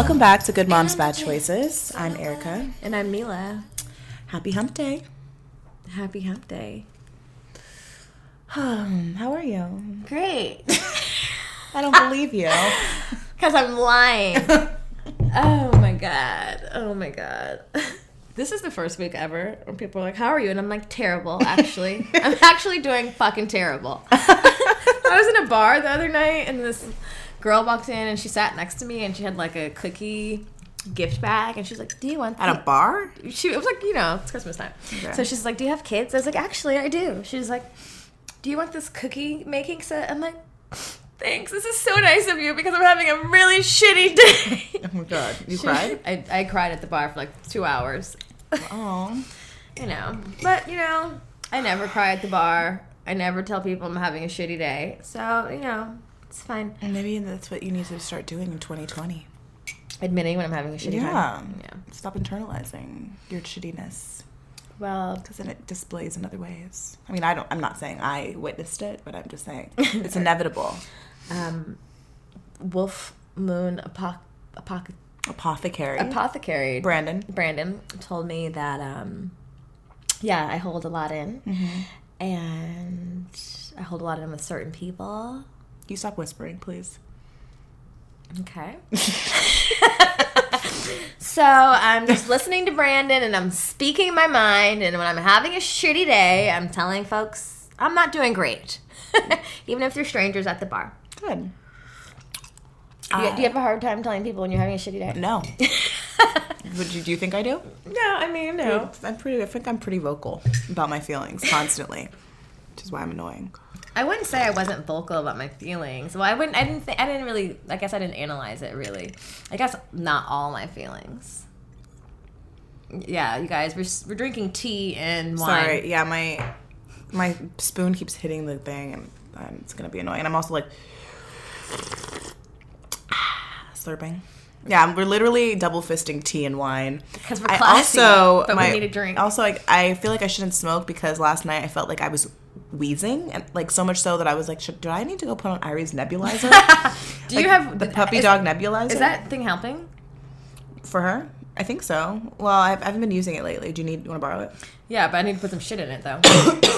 Welcome back to Good Moms Bad Choices. I'm Erica. And I'm Mila. Happy Hump Day. Happy Hump Day. Um, how are you? Great. I don't believe you. Because I'm lying. oh my god. Oh my god. This is the first week ever when people are like, How are you? And I'm like, Terrible, actually. I'm actually doing fucking terrible. I was in a bar the other night and this girl walked in and she sat next to me and she had like a cookie gift bag and she's like, Do you want that? At a bar? she it was like you know it's christmas time Okay. so she's like do you have kids i was like actually i do she's like do you want this cookie making set i'm like thanks this is so nice of you because i'm having a really shitty day Oh my god. You She- cried? I, I cried at the bar for like two hours Oh. you know but you know i never cry at the bar i never tell people i'm having a shitty day so you know it's fine And maybe that's what you need to start doing in 2020. admitting when i'm having a shitty Yeah. time yeah Stop internalizing your shittiness well because then it displays in other ways. I mean, I don't. I'm not saying I witnessed it, but I'm just saying it's inevitable. um wolf moon apoc apoc Apothecary. apothecary Brandon. Brandon told me that um yeah, I hold a lot in Mm-hmm. and I hold a lot in with certain people. You stop whispering, please. Okay. so I'm just listening to Brandon and I'm speaking my mind and when I'm having a shitty day, I'm telling folks I'm not doing great. Even if they're strangers at the bar. Good. Do you, do you have a hard time telling people when you're having a shitty day? No. Would you, do you think I do? No, I mean no. I'm pretty. I think I'm pretty vocal about my feelings constantly, which is why I'm annoying. I wouldn't say I wasn't vocal about my feelings. Well, I wouldn't. I didn't. Think, I didn't really. I guess I didn't analyze it really. I guess not all my feelings. Yeah, you guys, we're, we're drinking tea and wine. Sorry. Yeah, my my spoon keeps hitting the thing, and um, it's gonna be annoying. And I'm also like slurping. Yeah, we're literally double fisting tea and wine. 'Cause we're I classy, also, but we need a drink. Also, like I feel like I shouldn't smoke because last night I felt like I was wheezing, and like so much so that I was like, should, do I need to go put on Irie's nebulizer? Do you have the puppy is- dog nebulizer? Is that thing helping? for her? I think so. Well, I've, I haven't been using it lately. Do you need? You want to borrow it? Yeah, but I need to put some shit in it though.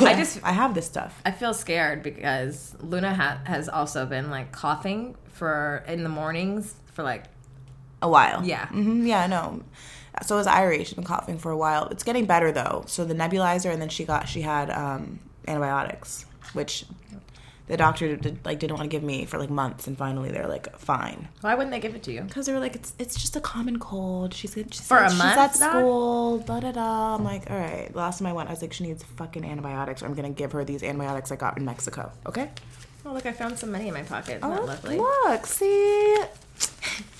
I just I have this stuff. I feel scared because Luna ha- has also been like coughing for in the mornings for like A while. Yeah. hmm yeah, no. So is Irie. She's been coughing for a while. It's getting better though. So the nebulizer, and then she got she had um, antibiotics, which the doctor did, like didn't want to give me for like months, and finally they're like, fine, why wouldn't they give it to you? because they were like, it's it's just a common cold. She's she's, For a she's month, at school. Da da da. I'm like, all right. The last time I went, I was like, she needs fucking antibiotics, or I'm gonna give her these antibiotics I got in Mexico. Okay. Oh look, I found some money in my pocket. Isn't Oh, that lovely? look, see,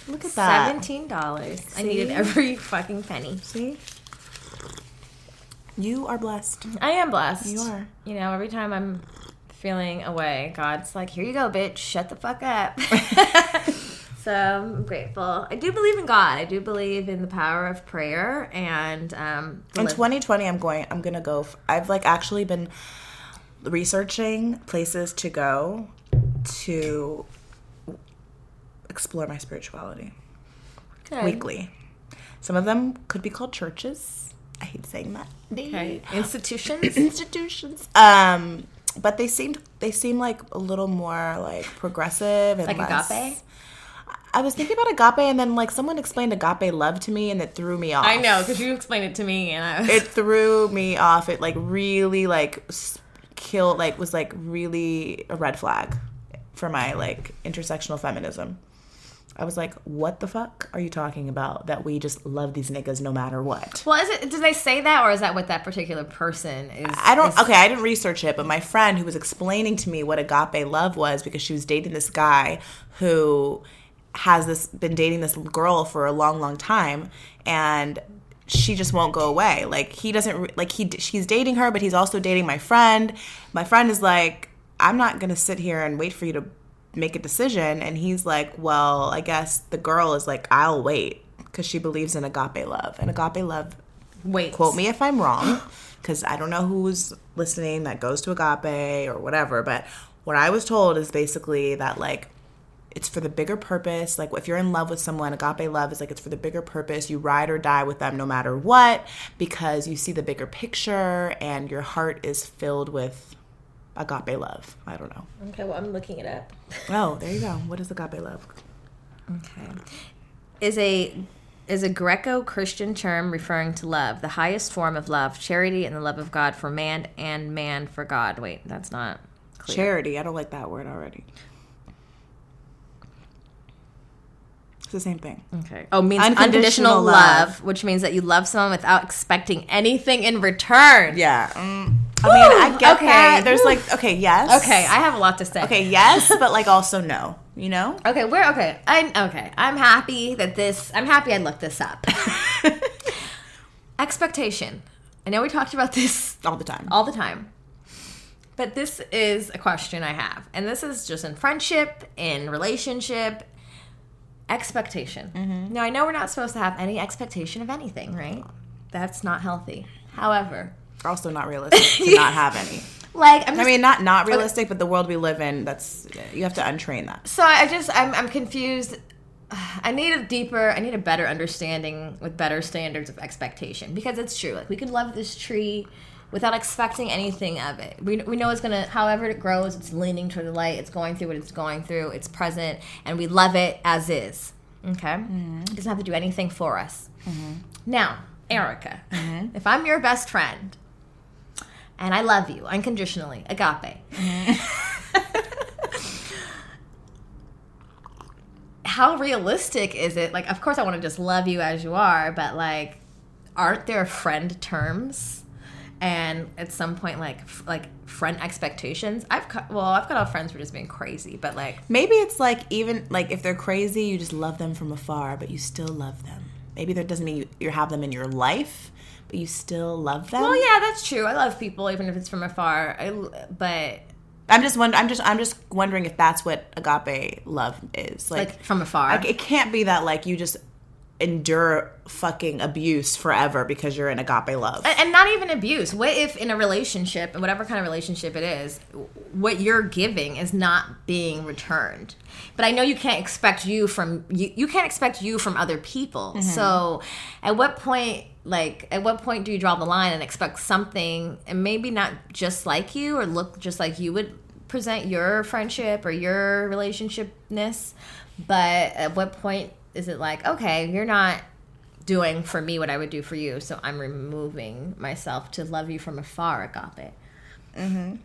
look at that. Seventeen dollars. I needed every fucking penny. See, you are blessed. I am blessed. You are. You know, every time I'm feeling away, God's like, "Here you go, bitch. Shut the fuck up." so I'm grateful. I do believe in God. I do believe in the power of prayer and um. In 2020, I'm going. I'm gonna go. f- I've like actually been researching places to go to explore my spirituality Good. weekly. Some of them could be called churches. I hate saying that. Okay. Institutions. Institutions. Um, but they seemed they seem like a little more like progressive and Like less- agape? I was thinking about agape, and then like someone explained agape love to me, and it threw me off. I know because you explained it to me, and I was. it threw me off. It like really like killed like was like really a red flag for my like intersectional feminism. I was like, what the fuck are you talking about? That we just love these niggas no matter what. well, is it? Did they say that, or is that what that particular person is? I don't. is- Okay, I didn't research it, but my friend who was explaining to me what agape love was because she was dating this guy who has this been dating this girl for a long, long time, and she just won't go away. Like he doesn't like he she's dating her, but he's also dating my friend. My friend is like, I'm not gonna sit here and wait for you to make a decision, and he's like, well, I guess the girl is like, I'll wait because she believes in agape love, and agape love Wait. quote me if I'm wrong, because I don't know who's listening that goes to Agape or whatever. But what I was told is basically that like it's for the bigger purpose. Like if you're in love with someone, agape love is like it's for the bigger purpose. You ride or die with them no matter what because you see the bigger picture and your heart is filled with agape love. I don't know. Okay, well, I'm looking it up. Oh, there you go. What is agape love? Okay. Is a is a Greco-Christian term referring to love, the highest form of love, charity and the love of God for man and man for God. Wait, that's not clear. Charity. I don't like that word already. It's the same thing. Okay. Oh, means Unconditional unconditional, love. love. which means that you love someone without expecting anything in return. Yeah. mm, I mean, I get okay. that. There's like, okay, yes. Okay, I have a lot to say. Okay, yes, but like also no. You know? Okay, we're okay. I'm okay. I'm happy that this. I'm happy I looked this up. Expectation. I know we talked about this All the time. all the time. But this is a question I have. And this is just in friendship, in relationship, expectation. Mm-hmm. Now, I know we're not supposed to have any expectation of anything, right? That's not healthy. However, also not realistic to not have any. like, I'm just, I mean, not not realistic, but the world we live in, that's you have to untrain that. so I just, I'm, I'm confused. I need a deeper, I need a better understanding with better standards of expectation because it's true. Like, we could love this tree without expecting anything of it. We, we know it's gonna, however it grows, it's leaning toward the light, it's going through what it's going through, it's present, and we love it as is. Okay? Mm-hmm. It doesn't have to do anything for us. Mm-hmm. Now, Erica, mm-hmm. if I'm your best friend and I love you unconditionally, agape, mm-hmm. how realistic is it? Like, of course, I want to just love you as you are, but like, aren't there friend terms? And at some point, like, f- like friend expectations. I've cut, well, I've got off friends for just being crazy, but like, Maybe it's like even like if they're crazy, you just love them from afar, but you still love them. Maybe that doesn't mean you, you have them in your life, but you still love them. well, yeah, that's true. I love people even if it's from afar. I, but I'm just wondering. I'm just I'm just wondering if that's what agape love is. Like, like from afar, like it can't be that like you just endure fucking abuse forever because you're in agape love. and and not even abuse. What if in a relationship, and whatever kind of relationship it is, what you're giving is not being returned? But I know you can't expect you from you. You can't expect you from other people. Mm-hmm. So, at what point, like, at what point do you draw the line and expect something, and maybe not just like you or look just like you would present your friendship or your relationshipness? But at what point is it like, okay, you're not doing for me what I would do for you, so I'm removing myself to love you from afar, agape.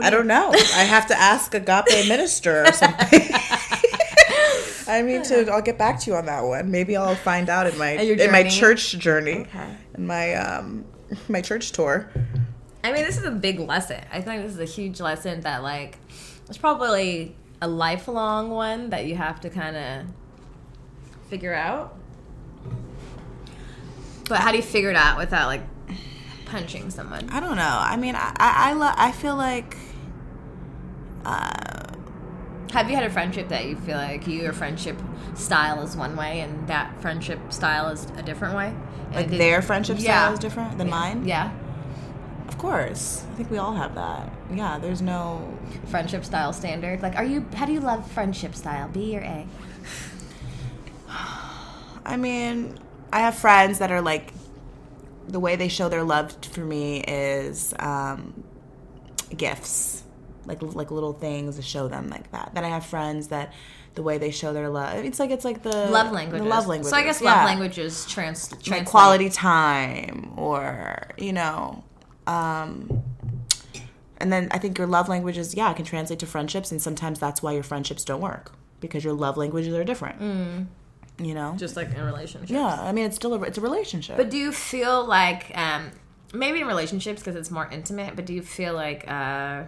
I don't know. I have to ask agape minister or something. I need to. I'll get back to you on that one. Maybe I'll find out in my in my church journey, Okay. in my um my church tour. I mean, this is a big lesson. I think this is a huge lesson that, like, it's probably a lifelong one that you have to kind of figure out. But how do you figure it out without, like, punching someone? I don't know. I mean, I I I, lo- I feel like uh, Have you had a friendship that you feel like your friendship style is one way and that friendship style is a different way? And like did- their friendship Yeah. style is different than mine. Yeah. Of course, I think we all have that. Yeah, there's no. friendship style standard? Like, are you? How do you love friendship style? B or A? I mean, I have friends that are like, the way they show their love for me is um, gifts, like like little things to show them like that. Then I have friends that the way they show their love, it's like it's like the Love languages. The love languages. So I guess yeah. love languages trans like translate. quality time, or you know. Um, and then I think your love languages, yeah, can translate to friendships, and sometimes that's why your friendships don't work because your love languages are different. You know, just like in relationships. yeah. I mean, it's still a it's a relationship. But do you feel like um, maybe in relationships because it's more intimate? But do you feel like uh,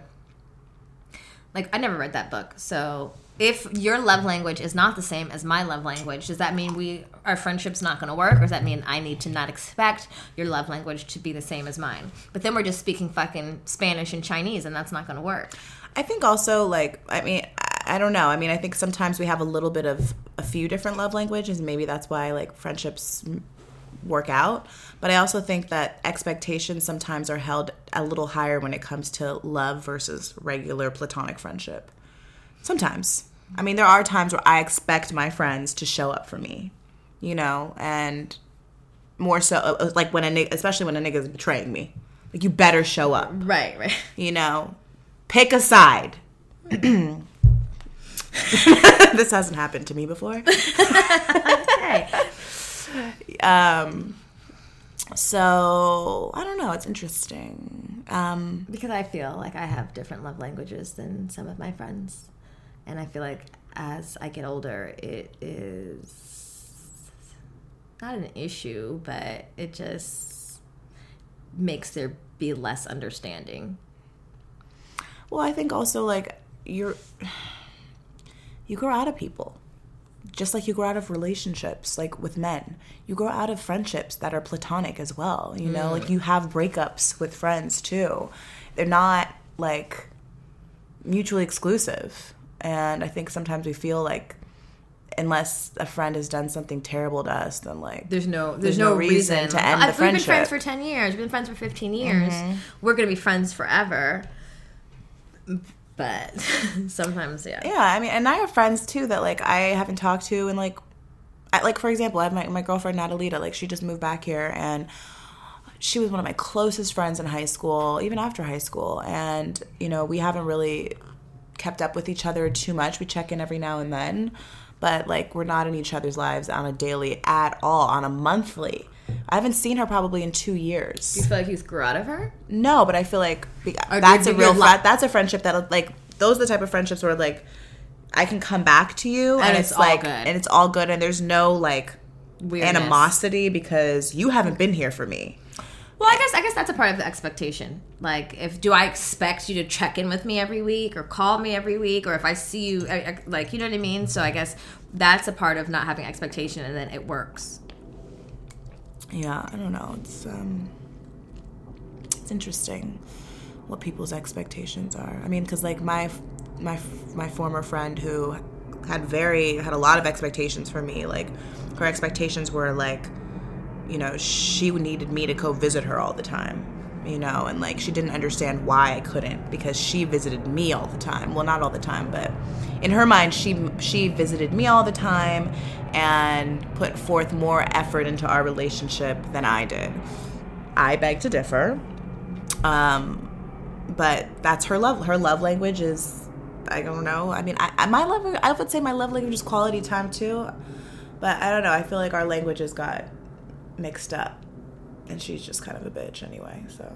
like I never read that book, so if your love language is not the same as my love language, does that mean we our friendship's not going to work, or does that mean I need to not expect your love language to be the same as mine? But then we're just speaking fucking Spanish and Chinese, and that's not going to work. I think also like I mean I, don't know. I mean I think sometimes we have a little bit of a few different love languages. Maybe that's why like friendships work out. But I also think that expectations sometimes are held a little higher when it comes to love versus regular platonic friendship. Sometimes. I mean, there are times where I expect my friends to show up for me, you know, and more so uh, uh, like when a nigga, especially when a nigga is betraying me. Like you better show up, Right, right. you know. Pick a side. this hasn't happened to me before. Okay. Um so I don't know, it's interesting. Um Because I feel like I have different love languages than some of my friends. And I feel like as I get older, it is not an issue, but it just makes there be less understanding. Well, I think also like you're you grow out of people. Just like you grow out of relationships, like with men. You grow out of friendships that are platonic as well. You know, like you have breakups with friends too. They're not like mutually exclusive. And I think sometimes we feel like unless a friend has done something terrible to us, then like There's no there's, There's no, no reason reason to end Uh, the We've been friends for 10 years. We've been friends for 15 years. We're going to be friends forever. But sometimes yeah. Yeah, I mean, and I have friends too that like I haven't talked to, and like, I, like for example, I have my my girlfriend Natalita. Like she just moved back here, and she was one of my closest friends in high school, even after high school. And you know, we haven't really kept up with each other too much. We check in every now and then, but like we're not in each other's lives on a daily at all, on a monthly. I haven't seen her probably in two years. You feel like you grew out of her? No, but I feel like Or that's a real li- that's a friendship that like those are the type of friendships where like I can come back to you and, it's it's, all like good. and it's all good and there's no like Weirdness. animosity because you haven't been here for me. Well, I guess I guess that's a part of the expectation. Like, if do I expect you to check in with me every week or call me every week, or if I see you, I, I- like you know what I mean. So I guess that's a part of not having expectation, and then it works. Yeah, I don't know. It's um it's interesting what people's expectations are. I mean, cuz like my my my former friend who had very had a lot of expectations for me, like her expectations were like you know, she needed me to go visit her all the time, you know, and like she didn't understand why I couldn't because she visited me all the time. Well, not all the time, but in her mind, she she visited me all the time and put forth more effort into our relationship than I did. I beg to differ. Um, but that's her love. Her love language is I don't know. I mean, I, my love I would say my love language is quality time too. But I don't know. I feel like our languages got mixed up, and she's just kind of a bitch anyway. So,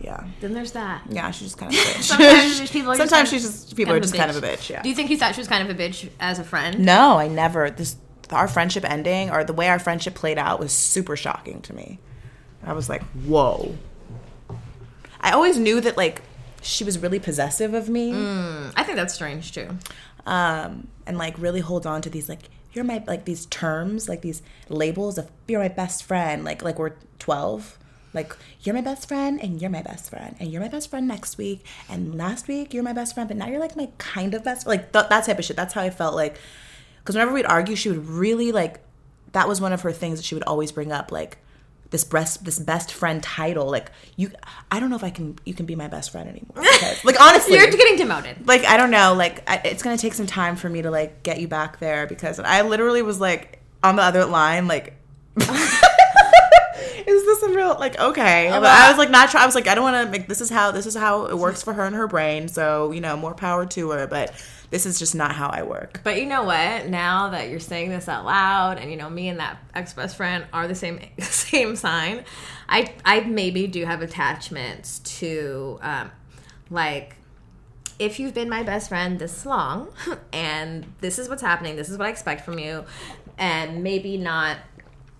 yeah, Then there's that. yeah, she's just kind of a bitch. Sometimes people just Sometimes kind she's just people are just kind of a bitch. Yeah. Do you think you thought she was kind of a bitch as a friend? No, I never. This our friendship ending or the way our friendship played out was super shocking to me. I was like, whoa. I always knew that like she was really possessive of me. I think that's strange too. um, and like really hold on to these like you're my like these terms like these labels of you're my best friend like like we're 12 like you're my best friend and you're my best friend and you're my best friend next week and last week you're my best friend but now you're like my kind of best like th- that type of shit. That's how i felt like because whenever we'd argue she would really like that was one of her things that she would always bring up like this breast this best friend title like you i don't know if i can you can be my best friend anymore because, like honestly You're getting demoted. like I don't know, like I, it's gonna take some time for me to like get you back there because I literally was like on the other line, like. Is this a real like okay? Oh, but I was like not try. I was like I don't want to make this is how this is how it works for her in her brain. So you know more power to her. But this is just not how I work. But you know what? Now that you're saying this out loud, and you know me and that ex best friend are the same same sign, I I maybe do have attachments to um, like if you've been my best friend this long, and this is what's happening, this is what I expect from you, and maybe not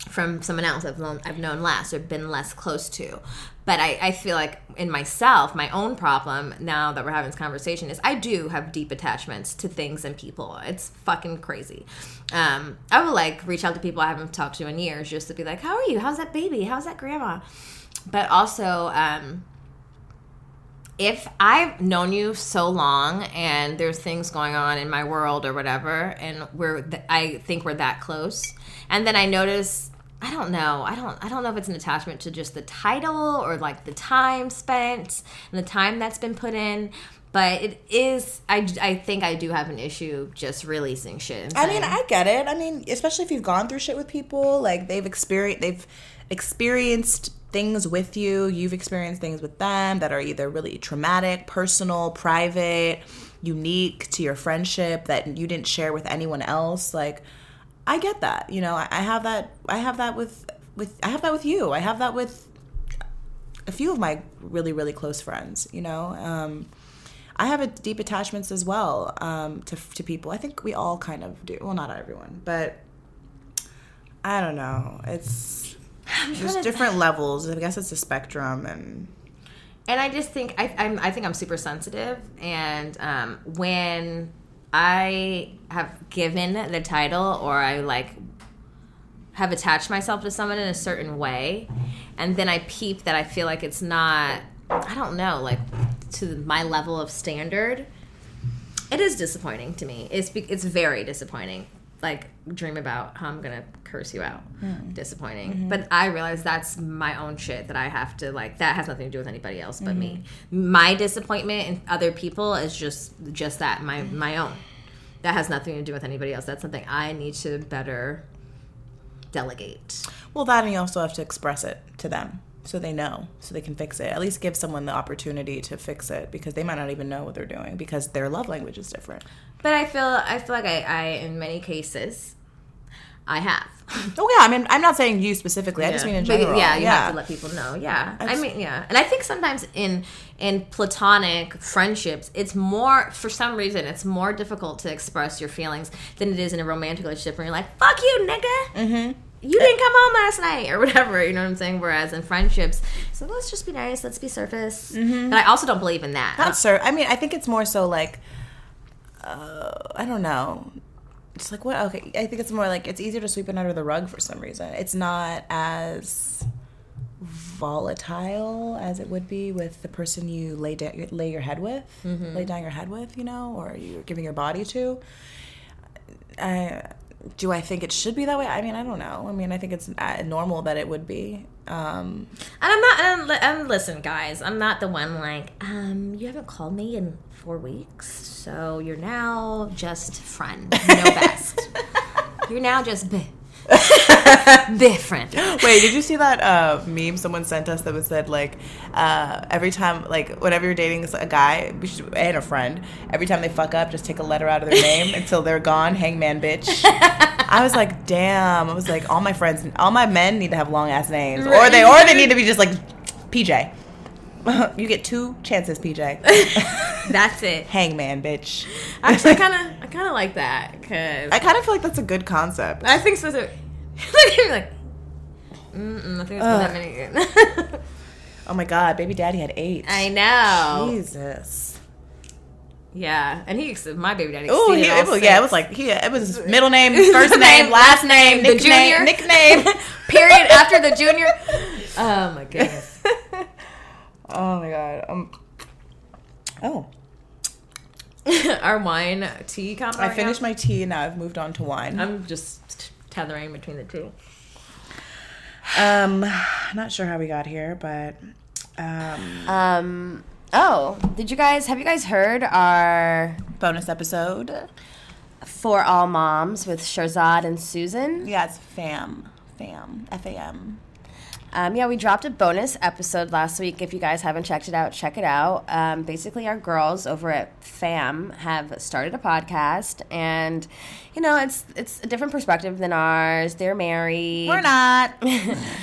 from someone else I've known I've known less or been less close to. But I, I feel like in myself, my own problem now that we're having this conversation is I do have deep attachments to things and people. It's fucking crazy. Um, I will like reach out to people I haven't talked to in years just to be like, How are you? How's that baby? How's that grandma? But also, um, if I've known you so long and there's things going on in my world or whatever, and we're th- I think we're that close, and then I notice I don't know I don't I don't know if it's an attachment to just the title or like the time spent and the time that's been put in, But it is, I, I think I do have an issue just releasing shit. I mean, I get it. I mean, especially if you've gone through shit with people, like they've experienced they've experienced things with you, you've experienced things with them that are either really traumatic, personal, private, unique to your friendship that you didn't share with anyone else. Like I get that. You know, I, I have that I have that with with I have that with you. I have that with a few of my really really close friends, you know. Um I have a deep attachments as well um, to to people. I think we all kind of do. Well, not everyone, but I don't know. It's there's different levels. I guess it's a spectrum, and and I just think I, I'm I think I'm super sensitive, and um, when I have given the title or I like have attached myself to someone in a certain way, and then I peep that I feel like it's not I don't know like to my level of standard. It is disappointing to me. It's it's very disappointing. Like dream about how I'm gonna curse you out. Hmm. Disappointing. Mm-hmm. But I realize that's my own shit that I have to like. That has nothing to do with anybody else but me. Mm-hmm. My disappointment in other people is just just that my my own. That has nothing to do with anybody else. That's something I need to better delegate. well, that and you also have to express it to them so they know, so they can fix it. At least give someone the opportunity to fix it because they might not even know what they're doing because their love language is different. But I feel I feel like I, I in many cases I have. Oh yeah, I mean, I'm not saying you specifically. I just mean in But, general. yeah, you have to let people know. Yeah, I just- mean, yeah, and I think sometimes in in platonic friendships, it's more for some reason it's more difficult to express your feelings than it is in a romantic relationship where you're like, "Fuck you, nigga." Mm-hmm. You didn't come home last night, or whatever. You know what I'm saying? Whereas in friendships, so let's just be nice, let's be surface. Mm-hmm. But I also don't believe in that. Not sir. I mean, I think it's more so like, uh, I don't know. It's like what? Okay, I think it's more like it's easier to sweep it under the rug for some reason. It's not as volatile as it would be with the person you lay down, lay your head with, lay down your head with, you know, or you're giving your body to. I, do I think it should be that way? I mean, I don't know. I mean, I think it's normal that it would be. Um, And I'm not. And listen, guys, I'm not the one like, um, you haven't called me in four weeks, so you're now just friend, no best. you're now just b, friend. Wait, did you see that uh, meme someone sent us that was said like uh, every time like whenever you're dating a guy should- and a friend, every time they fuck up, just take a letter out of their name until they're gone. Hangman, bitch. I was like, damn. I was like, all my friends, all my men need to have long ass names, or they or they need to be just like PJ. you get two chances, PJ. That's it. Hangman, bitch. Actually, I kind of, I kind of like that because I kind of feel like that's a good concept. I think so. too. Like, mm-mm, I think it's that many. Oh my god, baby daddy had eight. I know. Jesus. Yeah, and he, my baby daddy. Oh, exceeded all it was, yeah, it was like he, it was middle name, first name, last name, the nickname, junior nickname. period after the junior. Oh my goodness. Oh my god. Um. Oh, Our wine tea combo. I finished my tea and now I've moved on to wine. I'm just tethering between the two. Um, not sure how we got here, but um, Um. Oh, did you guys have you guys heard our bonus episode. For All Moms with Sharzad and Susan? Yeah, it's fam, fam, F A M. Um, yeah, we dropped a bonus episode last week. If you guys haven't checked it out, check it out. Um, basically, our girls over at FAM have started a podcast, and you know, it's it's a different perspective than ours. They're married, We're not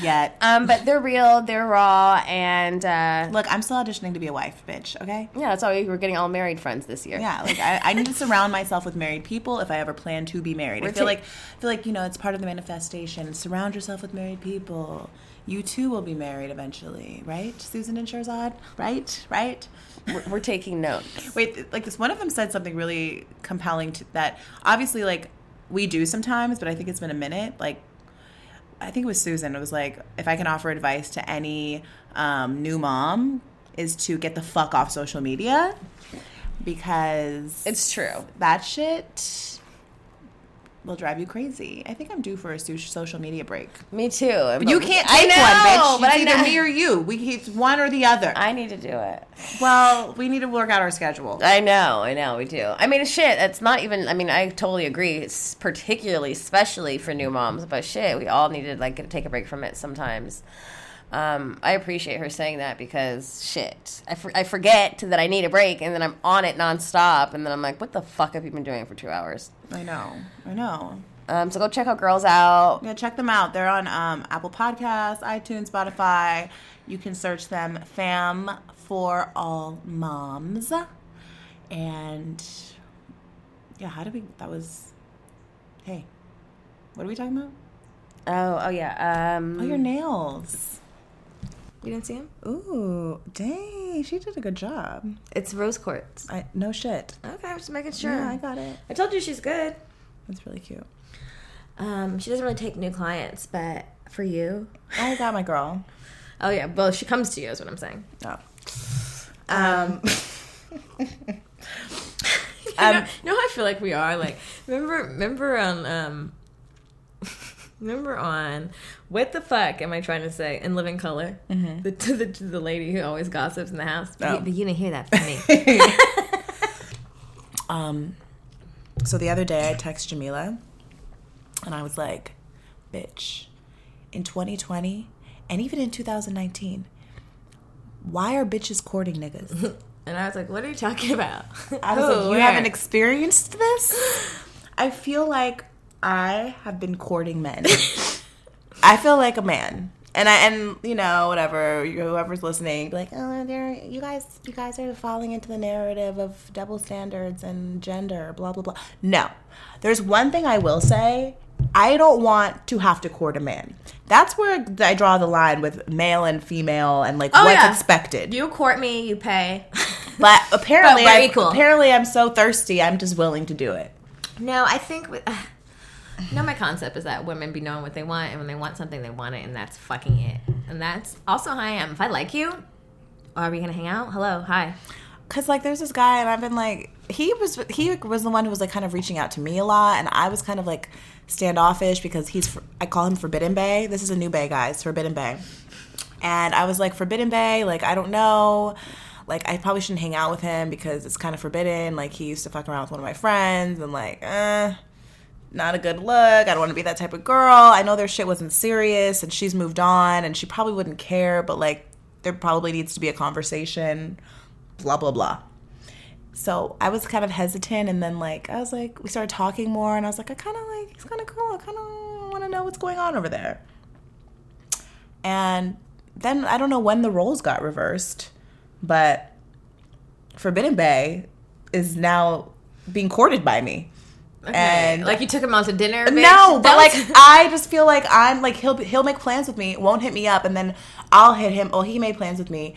yet. um, but they're real, they're raw, and uh, Look, I'm still auditioning to be a wife, bitch. Okay. yeah, that's why we are getting all married friends this year. Yeah, like I, I need to surround myself with married people if I ever plan to be married. I We're feel ta- like I feel like you know it's part of the manifestation. Surround yourself with married people. You too will be married eventually, right, Susan and Sharzad? Right, right. We're, we're taking notes. Wait, like this one of them said something really compelling to that. Obviously, like we do sometimes, but I think it's been a minute. Like I think it was Susan. It was like if I can offer advice to any um, new mom is to get the fuck off social media because It's true. that shit will drive you crazy. I think I'm due for a social media break. Me too. But you can't I take know, one, bitch. but It's I either know. me or you. We it's one or the other. I need to do it. well, we need to work out our schedule. I know, I know, we do. I mean, shit, it's not even. I mean, I totally agree. It's particularly, especially for new moms. But shit, we all need to like take a break from it sometimes. Um, I appreciate her saying that because shit, I, for, I forget that I need a break, and then I'm on it nonstop, and then I'm like, what the fuck have you been doing for two hours? I know. I know. Um, so go check out Girls Out. Yeah, check them out. They're on um, Apple Podcasts, iTunes, Spotify. You can search them Fam for All Moms. And yeah, how did we? That was. Hey, what are we talking about? Oh, oh yeah. Um, Oh, your nails. You didn't see him? Ooh, dang, she did a good job. It's rose quartz. I no shit. Okay, I'm just making sure. Yeah, I got it. I told you she's good. That's really cute. Um, she doesn't really take new clients, but for you, I got my girl. oh yeah, well she comes to you is what I'm saying. Oh. Um, you, know, you know how I feel like we are like remember remember on um remember on what the fuck am I trying to say in Living Color the, to the to the lady who always gossips in the house but, Oh. you, but you didn't hear that from me Um, so the other day I text Jamila and I was like, bitch, in 2020 and even in 2019, why are bitches courting niggas? and I was like what are you talking about I was Who? like, you Where? haven't experienced this? I feel like I have been courting men. I feel like a man. And I and you know whatever whoever's listening, like oh they're you guys you guys are falling into the narrative of double standards and gender blah blah blah. No, there's one thing I will say. I don't want to have to court a man. That's where I draw the line with male and female and like Oh, what's yeah. expected. you court me you pay but apparently, But I- apparently, I'm so thirsty. I'm just willing to do it. No, I think with, no, my concept is that women be knowing what they want, and when they want something, they want it, and that's fucking it. And that's also how I am. If I like you, are we gonna hang out? Hello, hi. Cause like there's this guy and I've been like he was he was the one who was like kind of reaching out to me a lot and I was kind of like standoffish because he's I call him Forbidden Bae. This is a new Bae guys, Forbidden Bae. And I was like Forbidden Bae, like I don't know. Like I probably shouldn't hang out with him because it's kind of forbidden. Like he used to fuck around with one of my friends and like eh not a good look. I don't want to be that type of girl. I know their shit wasn't serious and she's moved on and she probably wouldn't care, but like there probably needs to be a conversation, blah, blah, blah. So I was kind of hesitant and then like I was like we started talking more and I was like I kind of like he's kind of cool. I kind of want to know what's going on over there. And then I don't know when the roles got reversed, but Forbidden Bae is now being courted by me. And like you took him out to dinner. bitch? no, but like I just feel like I'm like he'll he'll make plans with me, won't hit me up, and then I'll hit him. Oh, he made plans with me,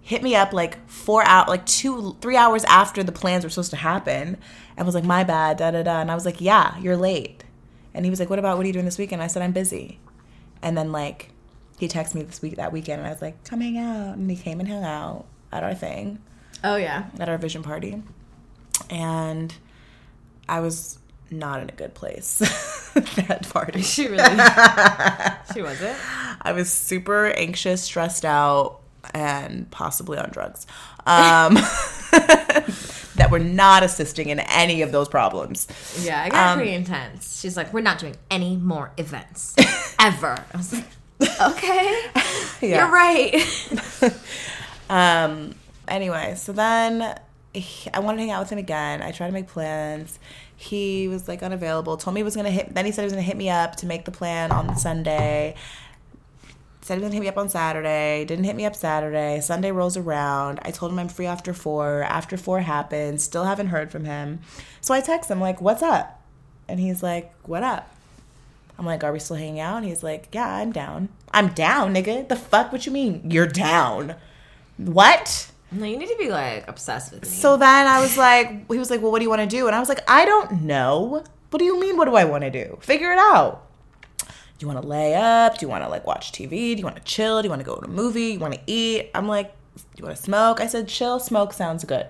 hit me up like four out like two three hours after the plans were supposed to happen, and was like my bad, da da da, and I was like yeah, you're late, and he was like what about what are you doing this weekend? I said I'm busy, and then like he texted me this week that weekend, and I was like come hang out, and he came and hung out at our thing oh yeah, at our vision party and i was not in a good place that party she really, she wasn't. i was super anxious stressed out and possibly on drugs um, that were not assisting in any of those problems Yeah, I got Um, pretty intense. She's like, "We're not doing any more events ever." I was like, "Okay, Yeah. you're right." Um. Anyway, so then I wanted to hang out with him again. I tried to make plans. He was like unavailable. Told me he was gonna hit. Then he said he was gonna hit me up to make the plan on Sunday. Said he was gonna hit me up on Saturday. Didn't hit me up Saturday. Sunday rolls around. I told him I'm free after four. After four happens. Still haven't heard from him. So I text him like, "What's up?" And he's like, "What up?" I'm like, "Are we still hanging out?" And he's like, "Yeah, I'm down. I'm down, nigga. The fuck? What you mean? You're down? What?" No, you need to be like obsessed with me. So then I was like, he was like, well, what do you want to do? And I was like, I don't know. What do you mean? What do I want to do? Figure it out. Do you want to lay up? Do you want to like watch TV? Do you want to chill? Do you want to go to a movie? You want to eat? I'm like, do you want to smoke? I said, chill, smoke sounds good.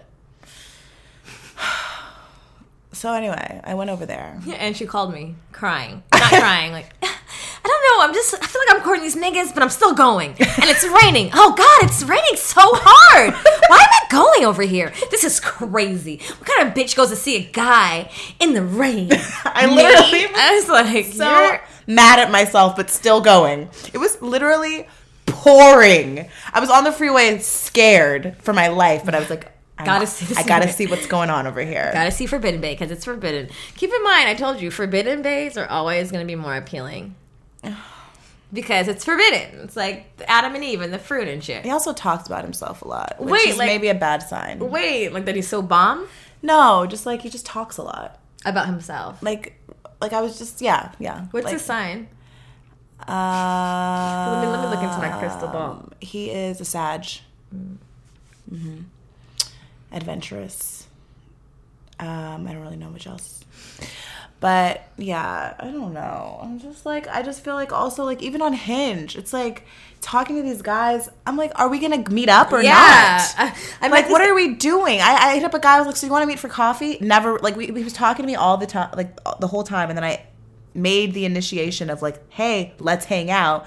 so anyway, I went over there. Yeah, And she called me crying. Not crying, like, I don't know. I'm just, I feel like I'm courting these niggas, but I'm still going. And it's raining. Oh, God, it's raining so hard. Why am I going over here? This is crazy. What kind of bitch goes to see a guy in the rain? I Me? literally I was like, so you're- mad at myself, but still going. It was literally pouring. I was on the freeway scared for my life, but I was like, I'm- Gotta see I gotta see what's going on over here. Gotta see Forbidden Bae because it's forbidden. Keep in mind, I told you, Forbidden Baes are always going to be more appealing because it's forbidden. It's like Adam and Eve and the fruit and shit. He also talks about himself a lot, which Wait, is like- maybe a bad sign. Wait, like that he's so bomb No, just like he just talks a lot. about himself. Like, like I was just yeah, yeah. What's like, his sign? Uh, Let me- let me look into my crystal ball. He is a Sag. hmm Adventurous. Um, I don't really know much else. But yeah, I don't know. I'm just like, I just feel like also like even on Hinge, it's like talking to these guys. I'm like, are we gonna meet up or Yeah. not? I- I met like, what are we doing? I, I hit up a guy. I was like, so you want to meet for coffee? Never. Like, we, he was talking to me all the time, like the whole time, and then I made the initiation of like, hey, let's hang out.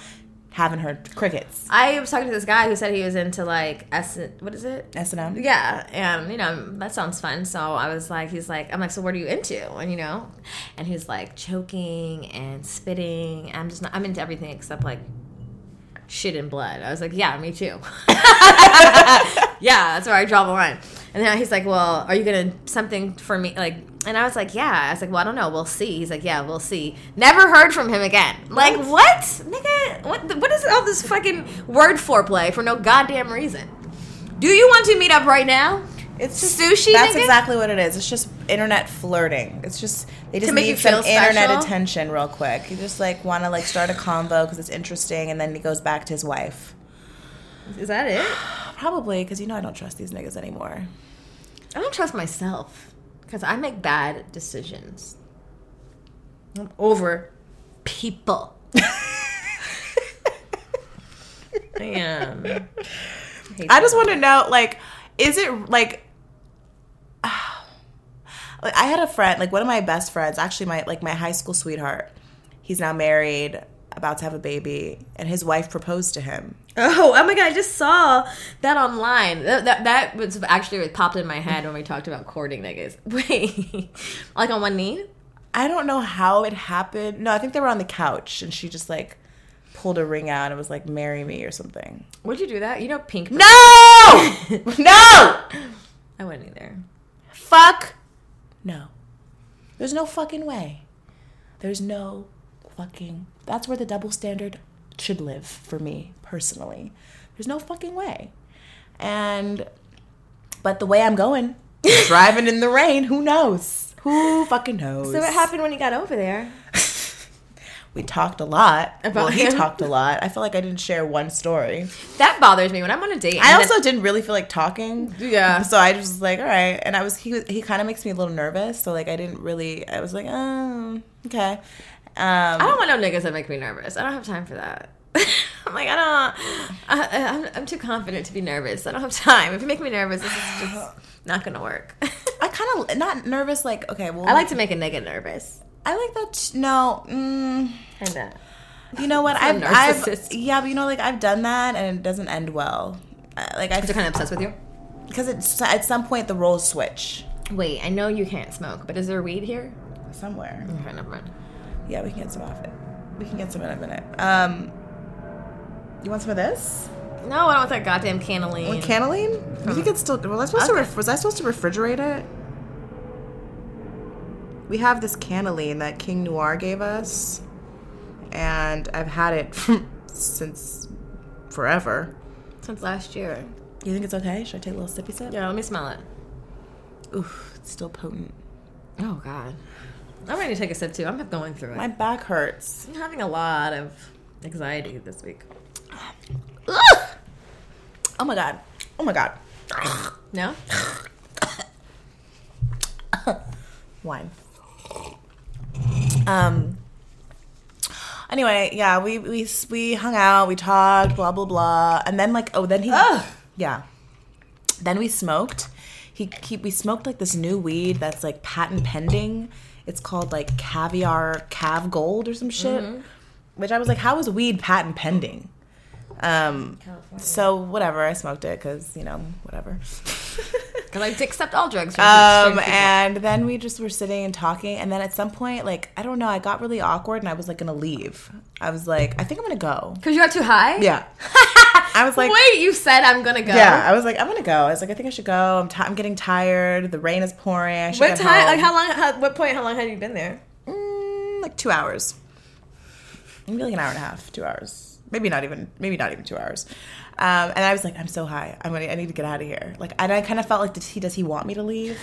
Haven't heard crickets. I was talking to this guy who said he was into like S. What is it? S and M. Yeah, and you know that sounds fun. So I was like, he's like, I'm like, so what are you into? And you know, and he's like choking and spitting. I'm just not. I'm into everything except like shit and blood. I was like, yeah, me too. yeah, that's where I draw the line. And then he's like, well, are you gonna something for me? Like, and I was like, yeah. I was like, well, I don't know. We'll see. He's like, yeah, we'll see. Never heard from him again. Like, what, nigga? What? What is all this fucking word foreplay for no goddamn reason? Do you want to meet up right now? It's just Sushi, That's nigga? exactly what it is. It's just internet flirting. It's just they just need some internet special? attention real quick. You just like want to like start a convo because it's interesting, and then he goes back to his wife. Is that it? Probably because you know I don't trust these niggas anymore. I don't trust myself because I make bad decisions I'm over people. I am. I just want to know, like, is it like, like I had a friend, like one of my best friends, actually my like my high school sweetheart. He's now married, about to have a baby, and his wife proposed to him. Oh, oh my god! I just saw that online. That, that that was actually popped in my head when we talked about courting niggas. Wait, like on one knee? I don't know how it happened. No, I think they were on the couch, and she just like pulled a ring out and was like, "Marry me" or something. Would you do that? You know, pink. No, no, I wouldn't either. fuck, no. There's no fucking way. There's no fucking. That's where the double standard should live for me personally. There's no fucking way. And, but the way I'm going, driving in the rain, who knows? Who fucking knows? So what happened when you got over there? We talked a lot. About well, he him? talked a lot. I feel like I didn't share one story. That bothers me when I'm on a date. I then- also didn't really feel like talking. Yeah. So I just was like, all right. And I was he was, he kind of makes me a little nervous. So like I didn't really. I was like, oh, okay. Um, I don't want no niggas that make me nervous. I don't have time for that. I'm like, I don't. I, I'm too confident to be nervous. I don't have time. If you make me nervous, this is just not gonna work. I kind of not nervous. Like okay, well, I like to make a nigga nervous. I like that. t- no, mm, Kinda. you know what? I've, I've yeah, but you know, like I've done that and it doesn't end well. Uh, Like I They're kind of obsessed with you. because it's at some point the roles switch Wait, I know you can't smoke, but is there weed here? somewhere. Okay, never mind. Yeah, we can get some off it. We can get some in a minute. Um, you want some of this? No, I don't want that goddamn cannelline. Want cannellini? You think it's still? Was I supposed to? Ref- was I supposed to refrigerate it? We have this cannellini that King Noir gave us, and I've had it since forever. Since last year. You think it's okay? Should I take a little sippy sip? Yeah, let me smell it. Oof, it's still potent. Oh god. I'm ready to take a sip too. I'm going through it. My back hurts. I'm having a lot of anxiety this week. Ugh! Oh my god. Oh my god. No? Wine. Um. Anyway, yeah, we we we hung out, we talked, blah blah blah, and then like oh, then he Ugh. yeah, then we smoked. he, he we smoked like this new weed that's like patent pending. It's called like caviar cav gold or some shit. Which I was like, how is weed patent pending? Um, so whatever, I smoked it because you know whatever. Because I accept all drugs. Um, and then we just were sitting and talking, and then at some point, like I don't know, I got really awkward, and I was like gonna leave. I was like, I think I'm gonna go. Because you got too high? Yeah. I was like, Wait, you said I'm gonna go. yeah. I was like, I'm gonna go. I was like, I think I should go. I'm, ti I'm getting tired. The rain is pouring. I should What time? home. Like how long? How, what point? How long had you been there? Mm, like two hours. Maybe like an hour and a half, two hours. Maybe not even. Maybe not even two hours. Um, and I was like, I'm so high. I'm gonna, I need to get out of here. Like, and I kind of felt like, does he does he want me to leave?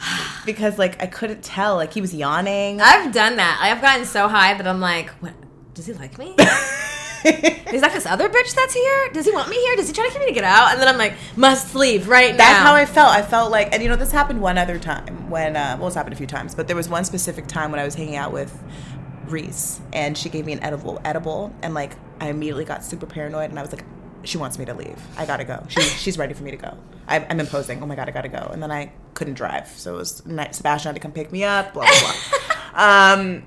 Because like I couldn't tell. Like he was yawning. I've done that. I've gotten so high that I'm like, what? Does he like me? Is that this other bitch that's here? Does he want me here? Does he try to get me to get out? And then I'm like, must leave right now. That's how I felt. I felt like, and you know, this happened one other time when, uh, well, it's happened a few times, but there was one specific time when I was hanging out with Reese, and she gave me an edible, edible, and like I immediately got super paranoid, and I was like, she wants me to leave. I gotta go. She, she's ready for me to go. I, I'm imposing. Oh my god, I gotta go. And then I couldn't drive, so it was night. Sebastian had to come pick me up. Blah blah blah. um,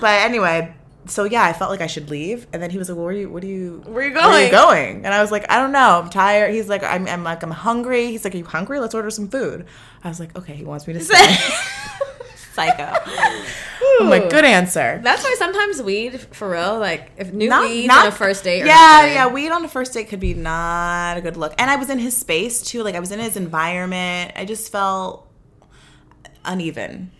but anyway. So yeah, I felt like I should leave, and then he was like, "Well, where are you? What are you? Where you Where are you going?" going?" And I was like, "I don't know. I'm tired." He's like, "I'm, I'm like, I'm hungry." He's like, "Are you hungry? Let's order some food." I was like, "Okay." He wants me to stay. Psycho. I'm like, "Good answer." That's why sometimes weed, for real, like if new Not- weed not- on a first date. Or Yeah, something. yeah. Weed on a first date could be not a good look. And I was in his space too. Like I was in his environment. I just felt uneven.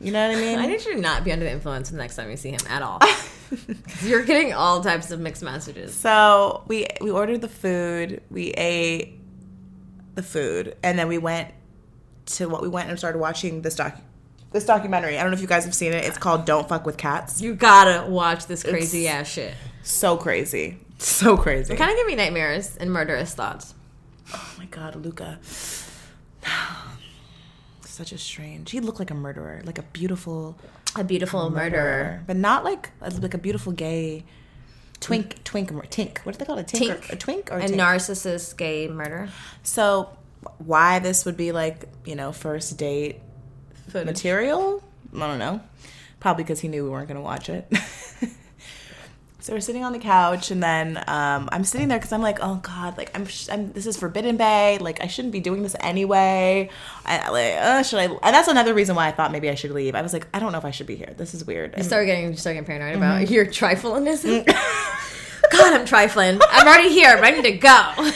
You know what I mean? I need you to not be under the influence the next time you see him at all. 'Cause You're getting all types of mixed messages. So we we ordered the food, we ate the food, and then we went to what we went and started watching this doc this documentary. I don't know if you guys have seen it. It's called Don't Fuck with Cats. You gotta watch this crazy ass shit. So crazy. So crazy. It kind of give me nightmares and murderous thoughts. oh my god, Luka. Such a strange. He looked like a murderer, like a beautiful A beautiful murderer. but not like like a beautiful gay twink twink tink. What do they call it? A tink, Tink. or, a twink or a A tink? narcissist gay murder. So why this would be like, you know, first date Footage. material? I don't know. Probably because he knew we weren't going to watch it. so we're sitting on the couch, and then um, I'm sitting there because I'm like, oh god, like I'm, sh- I'm, this is Forbidden Bae. Like I shouldn't be doing this anyway. I, like, uh, should I? And that's another reason why I thought maybe I should leave. I was like, I don't know if I should be here. This is weird. You start getting, you start getting paranoid about your triflingness. God, I'm trifling. I'm already here, but I need to go.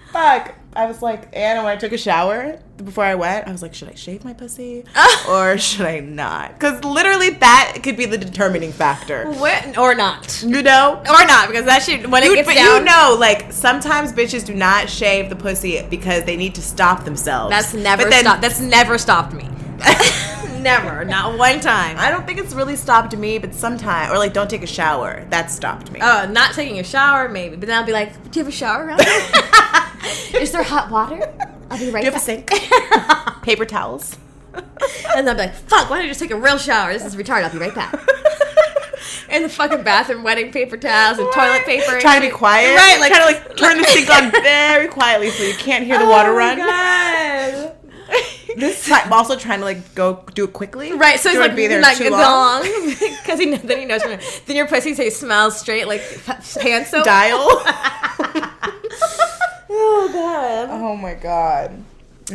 fuck. I was like, and when I took a shower before I went, I was like, should I shave my pussy or should I not? Because literally, that could be the determining factor. When, or not. You know, Or not, because that shit, when it you, gets but down, you know, like sometimes bitches do not shave the pussy because they need to stop themselves. that's never But then- stopped. That's never stopped me. never. Not one time. I don't think it's really stopped me, but sometimes, or like, don't take a shower. That stopped me. Uh, not taking a shower, maybe. But then I'll be like, do you have a shower around? Is there hot water? I'll be right do you have a sink? Paper towels. And I'll be like, fuck, why don't you just take a real shower? This is retarded. I'll be right back. In the fucking bathroom, wedding paper towels and toilet paper. Trying to be quiet, Right, like- trying to like turn the sink on very quietly so you can't hear the oh water Oh my run. God. This I'm also trying to like go do it quickly. Right, so he's like, be there not too long. because he then he knows. Then your pussy say smells straight like soap. Dial. Oh god. oh my god.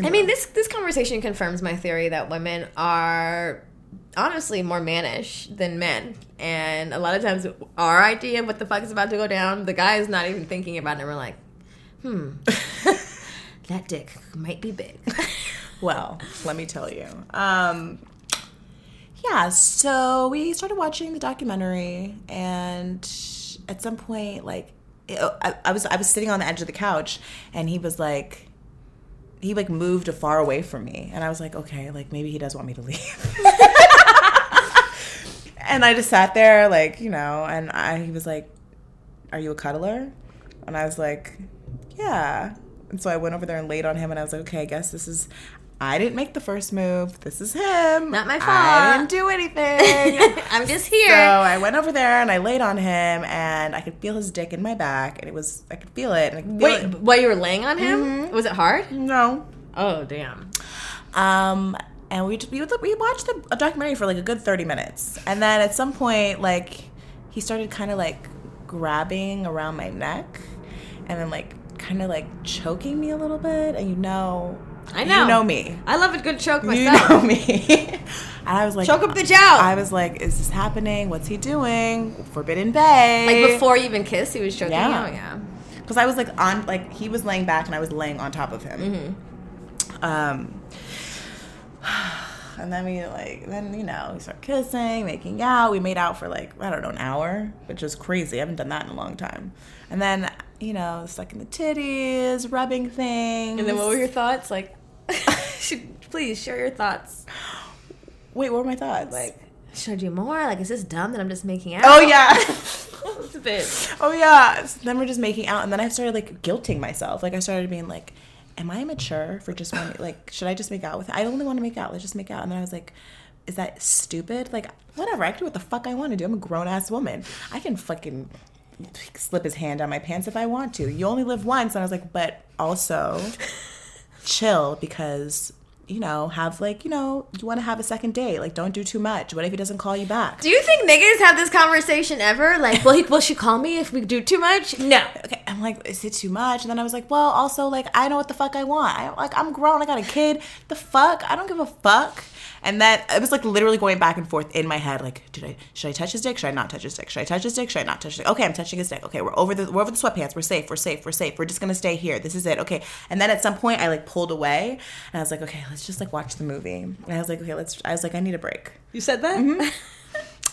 I mean, this this conversation confirms my theory that women are honestly more mannish than men, and a lot of times our idea of what the fuck is about to go down, the guy is not even thinking about it. And we're like, hmm, that dick might be big. Well, let me tell you. Um, yeah, so we started watching the documentary, and at some point, like, I, I was I was sitting on the edge of the couch, and he was like, he like moved far away from me, and I was like, okay, like maybe he does want me to leave. and I just sat there, like you know, and I he was like, "Are you a cuddler?" And I was like, "Yeah." And so I went over there and laid on him, and I was like, "Okay, I guess this is." I didn't make the first move. This is him. Not my fault. I didn't do anything. I'm just here. So. I went over there and I laid on him, and I could feel his dick in my back, and it was I could feel it. Could feel Wait, it. while you were laying on him, was it hard? no. Oh damn. Um, and we we we watched the, a documentary for like a good thirty minutes, and then at some point, like he started kind of like grabbing around my neck, and then like kind of like choking me a little bit, and you know, I know. you know me, I love a good choke myself. you know me, and I was like, Choke a bitch out. I was like, is this happening? What's he doing? Forbidden Bae. like before you even kissed, he was choking Yeah. out. Yeah. because I was like on like he was laying back and I was laying on top of him. Mm-hmm. Um, and then we like then you know we start kissing, making out. We made out for like I don't know an hour, which is crazy. I haven't done that in a long time. And then you know sucking the titties, rubbing things. And then what were your thoughts? Like, should, please share your thoughts. wait? What were my thoughts? Like, should I do more? Like, is this dumb that I'm just making out? oh yeah. it's a bit. Oh yeah. So then we're just making out, and then I started like guilting myself. Like I started being like, "Am I mature for just wanting? Like, should I just make out with? I only want to make out. Let's just make out." And then I was like, "Is that stupid? Like, whatever. I can do what the fuck I want to do. I'm a grown ass woman. I can fucking." slip his hand down my pants if I want to. You only live once. And I was like, but also chill because, you know, have like, you know, you want to have a second date. Like, don't do too much. What if he doesn't call you back? Do you think niggas have this conversation ever? Like, will he? Will she call me if we do too much? No. okay, I'm like, is it too much? And then I was like, well, also like I know what the fuck I want. I like I'm grown. I got a kid. The fuck? I don't give a fuck. And then it was like literally going back and forth in my head. Like, did I should I touch his dick? Should I not touch his dick? Should I touch his dick? Should I not touch his dick? Okay, I'm touching his dick. Okay, we're over the we're over the sweatpants. We're safe. We're safe. We're safe. We're just gonna stay here. This is it. Okay. And then at some point I like pulled away and I was like, okay, let's just like watch the movie. And I was like, okay, let's. I was like, I need a break. You said that. Mm-hmm.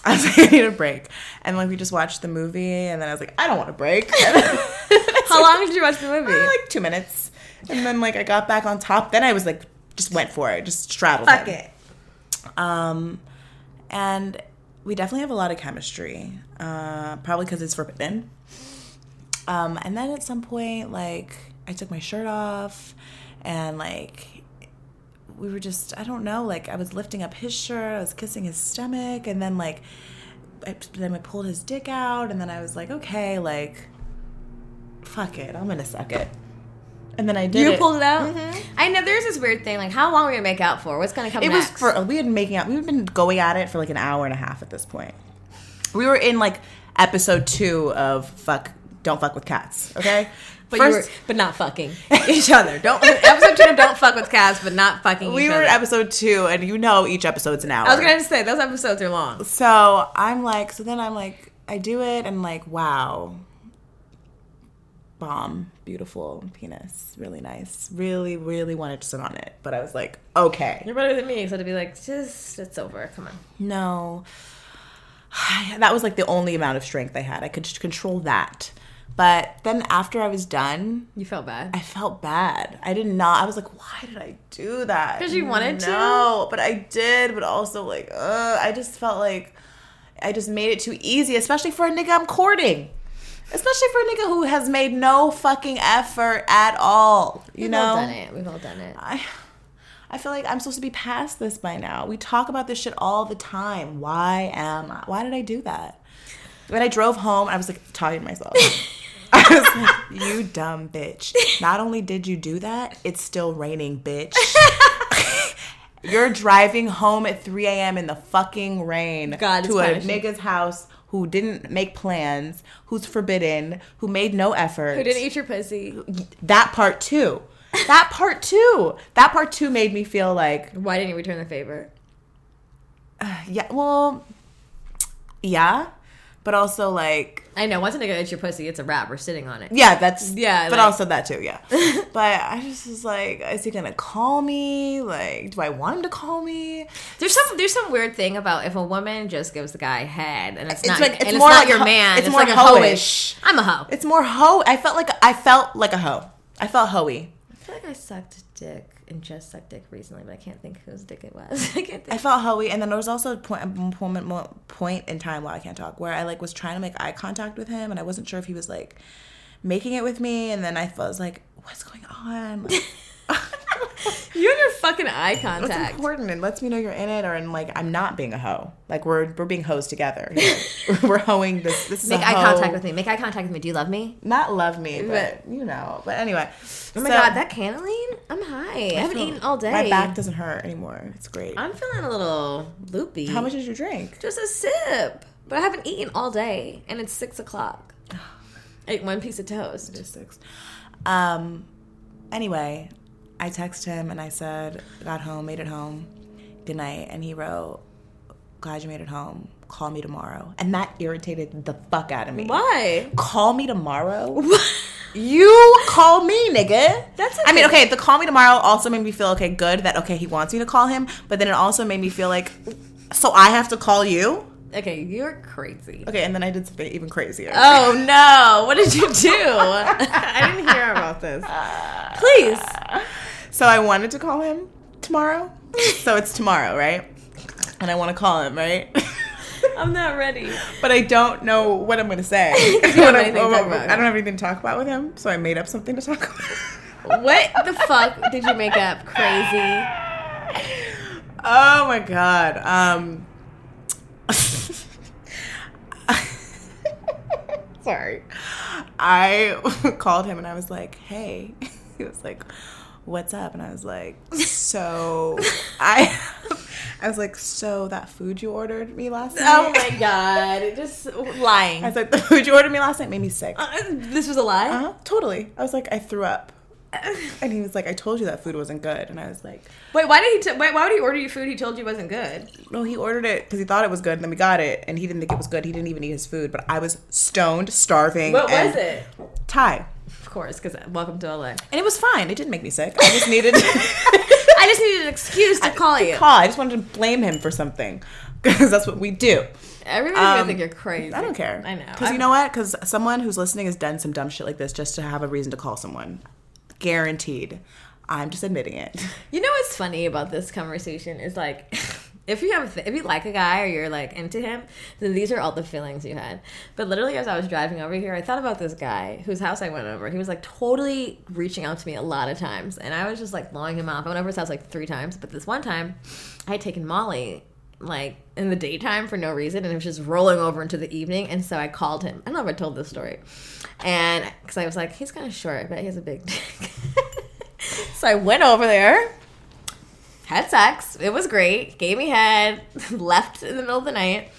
I was like, I need a break. And like we just watched the movie, and then I was like, I don't want a break. How long did you watch the movie? Uh, like two minutes. And then like I got back on top. Then I was like, just went for it, just straddled Fuck him. it. Um, and we definitely have a lot of chemistry. Uh, probably because it's forbidden. Um, and then at some point, like I took my shirt off, and like we were just I don't know, like I was lifting up his shirt, I was kissing his stomach, and then like I, then I pulled his dick out, and then I was like, okay, like fuck it, I'm gonna suck it. And then I did. You it. pulled it out. Mm-hmm. I know. There's this weird thing. Like, how long were you gonna make out for? What's gonna come It next? was for uh, we had been making out. We've been going at it for like an hour and a half at this point. We were in like episode two of fuck. Don't fuck with cats. Okay. but you were, but not fucking each other. Don't episode two. Don't fuck with cats, but not fucking. we were other. in episode two, and you know each episode's an hour. I was gonna say those episodes are long. So I'm like, so then I'm like, I do it, and like, wow, bomb, beautiful penis, really nice. Really, really wanted to sit on it, but I was like, okay, You're better than me, so to be like, just it's over. Come on. no. That was like the only amount of strength I had. I could just control that. But then after I was done, You felt bad. I felt bad. I did not. I was like, why did I do that? Because you wanted to? No, but I did. But also, like, uh, I just felt like I just made it too easy, especially for a nigga I'm courting. Especially for a nigga who has made no fucking effort at all. You know We've know? all done it. We've all done it. I I feel like I'm supposed to be past this by now. We talk about this shit all the time. Why am I? Why did I do that? When I drove home, I was like talking to myself. I was like, "You dumb bitch! Not only did you do that, it's still raining, bitch. You're driving home at 3 a.m. in the fucking rain God to a nigga's house who didn't make plans, who's forbidden, who made no effort. Who didn't eat your pussy? that part too. That part too. That part too made me feel like, Why didn't you return the favor? yeah, well, yeah, but also like, I know. Once a nigga eats your pussy, it's a wrap. We're sitting on it. yeah, that's Yeah, but like- also that too, yeah. but I just was like, is he gonna call me? Like, do I want him to call me? There's some there's some weird thing about if a woman just gives the guy head and it's, It's not like- and it's it's, more not like your ho- man. it's It's, more like a hoish. I'm a hoe. It's more hoe. I felt like I felt like a hoe. I felt hoey. I feel like I sucked a dick and just sucked dick recently, but I can't think whose dick it was. I can't I felt hoey, and then there was also a point, a moment, point in time while I can't talk where I like was trying to make eye contact with him, and I wasn't sure if he was like making it with me, and then I was like, "What's going on?" Like, You and your fucking eye It's contact. important and lets me know you're in it, or in like I'm not being a hoe. Like we're we're being hoes together. here. we're hoeing this. This is Make eye hoe- contact with me. Make eye contact with me. Do you love me? Not love me, but But- you know. But anyway. Oh my So- god, that cannellini? I'm high. I haven't eaten all day. My back doesn't hurt anymore. It's great. I'm feeling a little loopy. How much did you drink? Just a sip. But I haven't eaten all day, and it's six o'clock. I ate one piece of toast. Just six. Um. Anyway, I texted him and I said, "Got home, made it home. Good night." And he wrote, "Glad you made it home. Call me tomorrow." And that irritated the fuck out of me. Why? Call me tomorrow. You call me, nigga. That's I mean, okay. okay. The call me tomorrow also made me feel okay, good that okay he wants me to call him, but then it also made me feel like, so I have to call you. Okay, you're crazy. Okay, and then I did something even crazier. Oh no! What did you do? I didn't hear about this. Uh, Please. So I wanted to call him tomorrow. so it's tomorrow, right? And I want to call him, right? I'm not ready. but I don't know what I'm going to say. don't have anything I don't have anything to talk about with him, so I made up something to talk about. What the fuck did you make up? Crazy. Oh my god. Um Sorry. I called him and I was like, "Hey." He was like, "What's up?" And I was like, "So I I was like, "So that food you ordered me last night?" Oh my god! Just lying. I was like, "The food you ordered me last night made me sick." Uh, this was a lie. Uh-huh, totally. I was like, "I threw up." And he was like, "I told you that food wasn't good." And I was like, Wait, why did he? T- wait, why would he order you food he told you wasn't good? No, he ordered it because he thought it was good, and then we got it, and he didn't think it was good. He didn't even eat his food, but I was stoned, starving. What was it? Thai, course, because welcome to LA. and it was fine. It didn't make me sick. I just needed I just needed an excuse to call you. call. I just wanted to blame him for something because that's what we do. Everybody's Um, gonna think you're crazy. I don't care. I know. because you know what? Because someone who's listening has done some dumb shit like this just to have a reason to call someone. Guaranteed. I'm just admitting it. You know what's funny about this conversation is like, if you have, if you like a guy or you're like into him, then these are all the feelings you had. But literally, as I was driving over here, I thought about this guy whose house I went over. He was like totally reaching out to me a lot of times, and I was just like blowing him off. I went over his house like three times, but this one time, I had taken Molly like in the daytime for no reason, and it was just rolling over into the evening. And so I called him. I don't know if I told this story, and because I was like, he's kind of short, but he has a big dick. so I went over there had sex. It was great. Gave me head. Left in the middle of the night.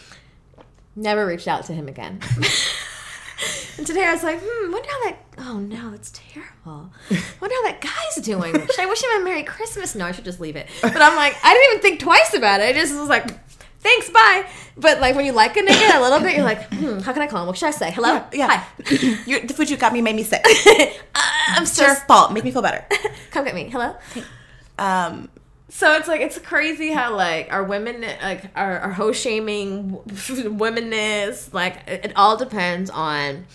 Never reached out to him again. and today I was like, hmm, wonder how that. Oh no, that's terrible. Wonder how that guy's doing. Should I wish him a Merry Christmas? No, I should just leave it. But I'm like, I didn't even think twice about it. I just was like, thanks, bye. But like when you like a nigga a little bit, you're like, hmm, how can I call him? What should I say? Hello? Yeah. Hi. Your, the food you got me made me sick. Uh, I'm It's your just. fault. Make me feel better. Come get me. Hello? Um, So it's like it's crazy how like our women like our, our hoe shaming womenness like it, it all depends on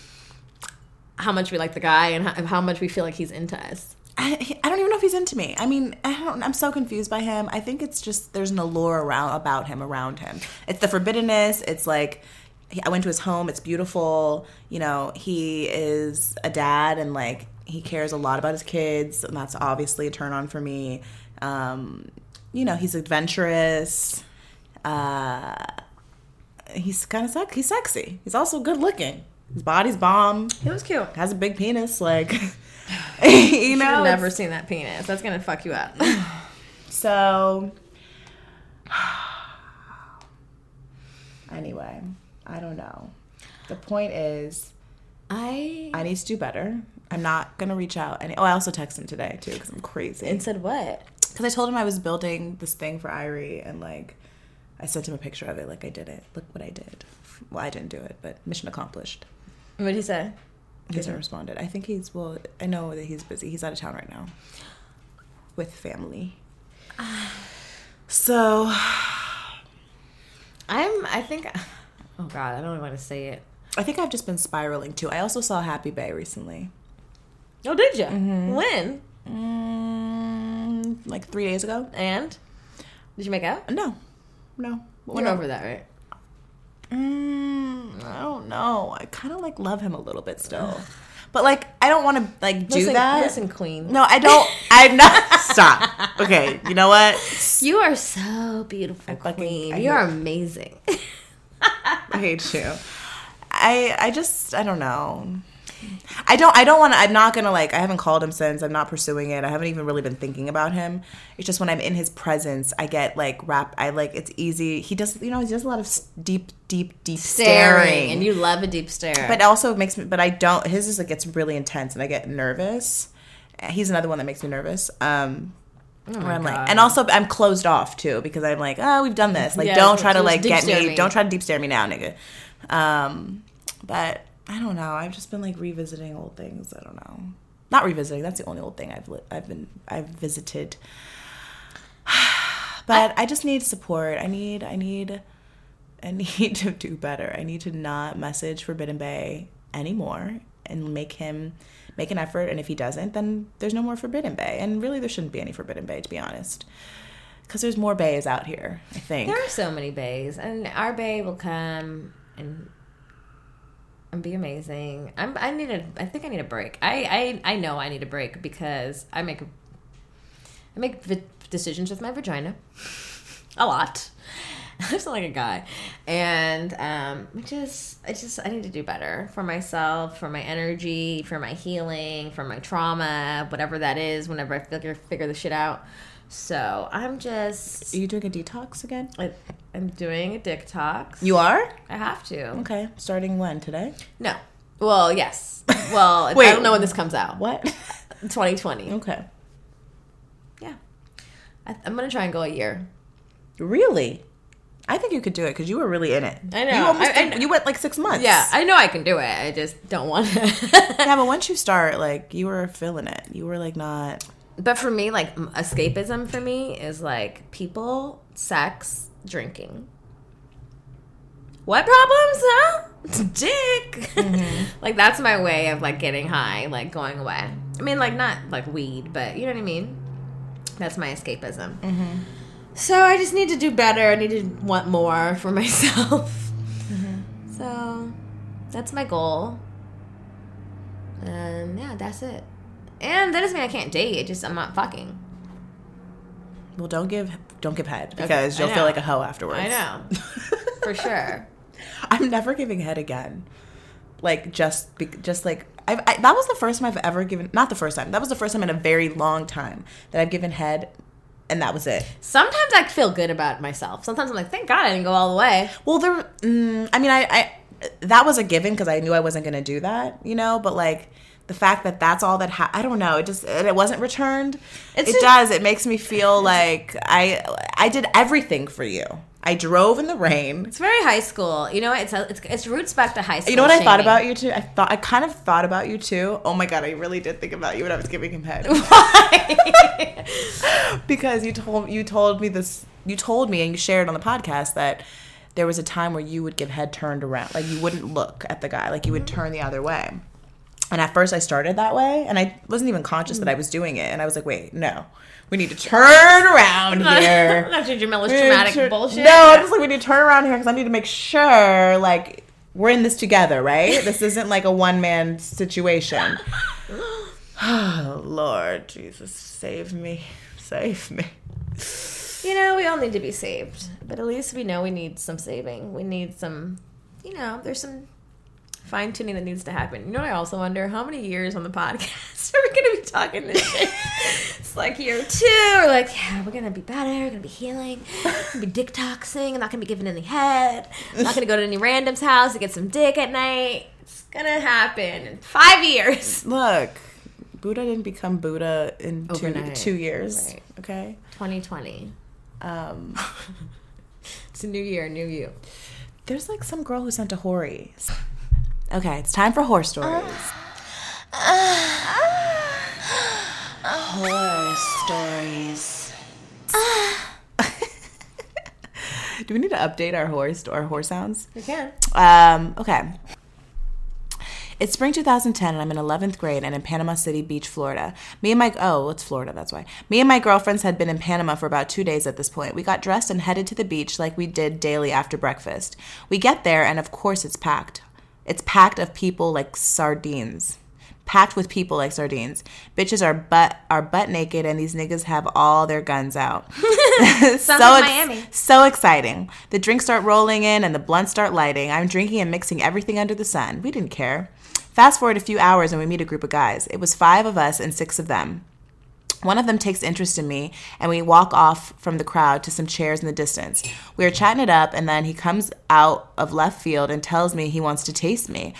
how much we like the guy and how, how much we feel like he's into us. I, I don't even know if he's into me. I mean, I don't. I'm so confused by him. I think it's just there's an allure around about him, around him. It's the forbiddenness. It's like I went to his home. It's beautiful. You know, he is a dad, and like he cares a lot about his kids, and that's obviously a turn on for me. Um, you know, he's adventurous. Uh, he's kind of sex. He's sexy. He's also good looking. His body's bomb. He was cute. Has a big penis. Like, you know, I've never seen that penis. That's gonna fuck you up. So, anyway, I don't know. The point is, I I need to do better. I'm not gonna reach out. Any- oh, I also texted him today too because I'm crazy. and said what? Because I told him I was building this thing for Irie, and like, I sent him a picture of it. Like, I did it. Look what I did. Well, I didn't do it, but mission accomplished. What did he say? He hasn't responded. I think he's well. I know that he's busy. He's out of town right now with family. So I'm. I think. Oh God, I don't even want to say it. I think I've just been spiraling too. I also saw Happy Bae recently. Oh, did you? Mm-hmm. When? Mm, like three days ago. And did you make out? No, no. We're over that, right? Mm, I don't know. I kind of like love him a little bit still, But like, I don't want to like do listen, that. Listen, queen. No, I don't. I'm not. Stop. Okay, you know what? You are so beautiful, fucking- queen. I you are amazing. I hate you. I I just I don't know. I don't I don't want to I'm not going to like I haven't called him since. I'm not pursuing it. I haven't even really been thinking about him. It's just when I'm in his presence, I get like rap I like it's easy. He does you know, he does a lot of deep deep deep staring. Staring, and you love a deep stare. but also it makes me but I don't his is like gets really intense and I get nervous. He's another one that makes me nervous. Um oh where I'm God. like, and also I'm closed off too because I'm like, oh, we've done this. Like, Yeah, don't try to like get me, me. Don't try to deep stare me now, nigga. Um, but I don't know. I've just been like revisiting old things. I don't know. Not revisiting. That's the only old thing I've li- I've been I've visited. but I, just need support. I need I need I need to do better. I need to not message Forbidden Bae anymore and make him make an effort. And if he doesn't, then there's no more Forbidden Bae. And really, there shouldn't be any Forbidden Bae, to be honest, because there's more baes out here. I think. There are so many baes, and our bae will come and and be amazing. I'm. I need a. I think I need a break. I. I. I know I need a break because I make. I make vi- decisions with my vagina, a lot. I sound like a guy, and um, I just. I just. I need to do better for myself, for my energy, for my healing, for my trauma, whatever that is. Whenever I figure figure the shit out. So I'm just. Are you doing a detox again? I, I'm doing a dick talks. You are. I have to. Okay. Starting when today? No. Well, yes. Well, I don't know when this comes out. What? 2020. okay. Yeah. I, I'm gonna try and go a year. Really? I think you could do it because you were really in it. I know. You almost I- I- did- you went like six months. Yeah, I know I can do it. I just don't want to. yeah, but once you start, like you were feeling it. You were like not. But for me, like escapism for me is like people, sex, drinking. What problems, huh? Dick. Mm-hmm. like that's my way of like getting high, like going away. I mean, like not like weed, but you know what I mean. That's my escapism. Mm-hmm. So I just need to do better. I need to want more for myself. Mm-hmm. So that's my goal. And yeah, that's it. And that doesn't mean I can't date. It just I'm not fucking. Well, don't give don't give head because I you'll feel like a hoe afterwards. I know. For sure. I'm never giving head again. Like just be, just like I've, I, that was the first time I've ever given. Not the first time. That was the first time in a very long time that I've given head, and that was it. Sometimes I feel good about myself. Sometimes I'm like, thank God I didn't go all the way. Well, there. Mm, I mean, I, I that was a given because I knew I wasn't going to do that, you know. But like the fact that that's all that ha- I don't know. It just it wasn't returned. It's it a- does. It makes me feel like I I did everything for you. I drove in the rain. It's very high school. You know what? It's it's, it's roots back to high school. You know what I thought about you too? I thought I kind of thought about you too. Oh my god, I really did think about you when I was giving him head. Why? because you told you told me this you told me and you shared on the podcast that there was a time where you would give head turned around like you wouldn't look at the guy like you would turn the other way and at first i started that way and i wasn't even conscious that i was doing it and i was like wait no. We need to turn around here. Not Ginger Miller's to traumatic bullshit. no i'm just like we need to turn around here because i need to make sure like we're in this together right? This isn't like a one-man situation. Oh lord jesus save me save me. You know, we all need to be saved, but at least we know we need some saving. We need some, you know, there's some fine tuning that needs to happen. You know, what I also wonder how many years on the podcast are we going to be talking this shit? it's like year two. We're like, yeah, we're going to be better. We're going to be healing. We're going to be dick toxing. I'm not going to be giving any head. I'm not going to go to any random's house to get some dick at night. It's going to happen in five years. look buddha didn't become buddha in two, two years Right. okay 2020. um It's a new year, new you. there's like some girl who sent a Whorie okay it's time for horror stories uh, uh, uh, horror stories do we need to update our horror sto- our horror sounds You can. Um, okay. It's spring 2010 and I'm in 11th grade and in Panama City Beach, Florida. Me and my oh, it's Florida, that's why. Me and my girlfriends had been in Panama for about 2 days at this point. We got dressed and headed to the beach like we did daily after breakfast. We get there and of course it's packed. It's packed of people like sardines. packed with people like sardines. Bitches are butt are butt naked, and these niggas have all their guns out. so ex- Miami. so exciting. The drinks start rolling in, and the blunts start lighting. I'm drinking and mixing everything under the sun. We didn't care. Fast forward a few hours, and we meet a group of guys. It was five of us and six of them. One of them takes interest in me, and we walk off from the crowd to some chairs in the distance. We are chatting it up, and then he comes out of left field and tells me he wants to taste me.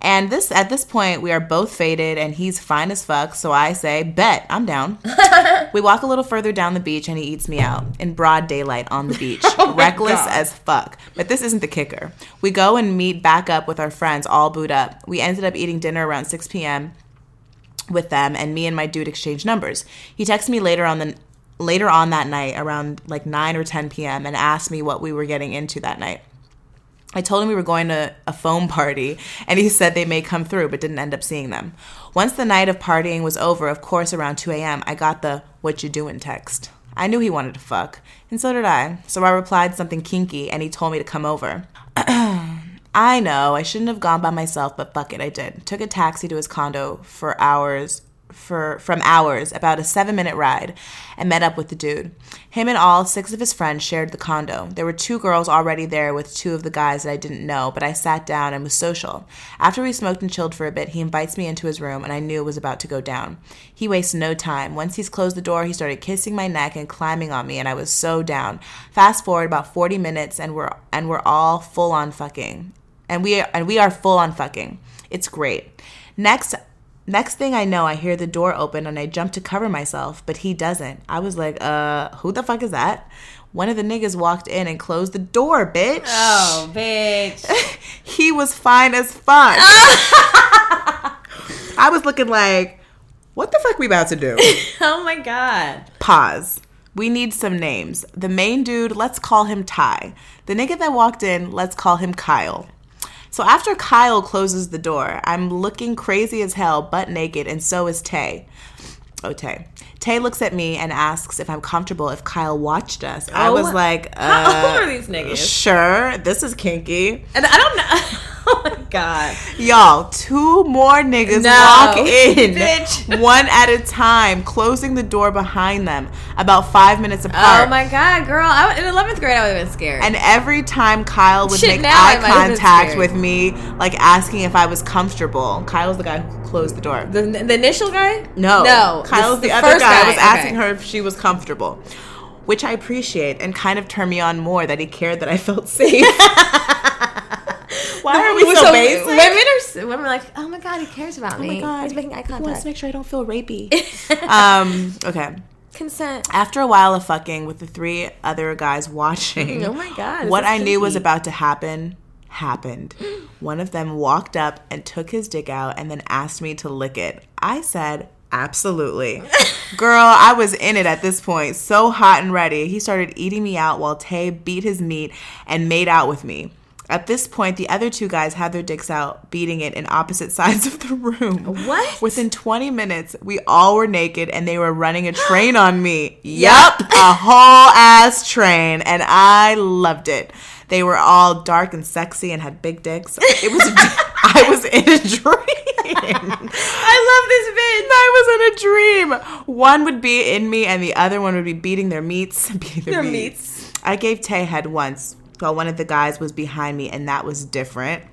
And this at this point, we are both faded, and he's fine as fuck. So I say, "Bet I'm down." we walk a little further down the beach, and he eats me out in broad daylight on the beach, oh reckless as fuck. But this isn't the kicker. We go and meet back up with our friends, all booed up. We ended up eating dinner around 6 p.m with them and me and my dude exchanged numbers. He texted me later on the later on that night around like 9 or 10 p.m. and asked me what we were getting into that night. I told him we were going to a foam party and he said they may come through but didn't end up seeing them. Once the night of partying was over, of course around 2 a.m., I got the what you doing text. I knew he wanted to fuck, and so did I. So I replied something kinky and he told me to come over. I know I shouldn't have gone by myself, but fuck it, I did. Took a taxi to his condo for hours for from hours, about a seven minute ride, and met up with the dude. Him and all six of his friends shared the condo. There were two girls already there with two of the guys that I didn't know, but I sat down and was social. After we smoked and chilled for a bit, he invites me into his room, and I knew it was about to go down. He wastes no time. Once he's closed the door, he started kissing my neck and climbing on me, and I was so down. Fast forward about 40 minutes, and we're and we're all full on fucking and we are, and we are full on fucking. It's great. Next next thing I know, I hear the door open and I jump to cover myself, but he doesn't. I was like, "Uh, who the fuck is that?" One of the niggas walked in and closed the door, bitch. Oh, bitch. he was fine as fuck. I was looking like, "What the fuck we about to do?" oh my god. Pause. We need some names. The main dude, let's call him Ty. The nigga that walked in, let's call him Kyle. So after Kyle closes the door, I'm looking crazy as hell, butt naked, and so is Tay. Oh, Tay. Tay looks at me and asks if I'm comfortable if Kyle watched us. I Oh, was like, uh, How old are these niggas? Sure, this is kinky. And I don't know. Oh my god. Y'all, two more niggas No. walk in, Bitch. one at a time, closing the door behind them, about five minutes oh apart. Oh my god, girl. I, in 11th grade, I would have been scared. And every time Kyle would Shit, make eye might have been contact with me, like asking if I was comfortable, Kyle's the guy who closed the door. the, the initial guy? No, No. Kyle's this- the, other first guy. I was asking her if she was comfortable, which I appreciate and kind of turned me on more that he cared that I felt safe. Why are we so, So basic? Women are s- women are like, oh my god, he cares about oh me. my god, He's making eye He wants contact. to make sure I don't feel rapey. um, okay. Consent. After a while of fucking with the three other guys watching, Oh my God, this what is I knew was about to happen happened. One of them walked up and took his dick out and then asked me to lick it. I said, Absolutely. Girl, I was in it at this point, so hot and ready. He started eating me out while Tay beat his meat and made out with me. At this point, the other two guys had their dicks out, beating it in opposite sides of the room. What? Within 20 minutes, we all were naked and they were running a train on me. Yep, a whole ass train. And I loved it. They were all dark and sexy and had big dicks. It was, I was in a dream. I love this bitch. I was in a dream. One would be in me and the other one would be beating their meats. Beating their, Their meats. meats. I gave Tay head once while one of the guys was behind me, and that was different.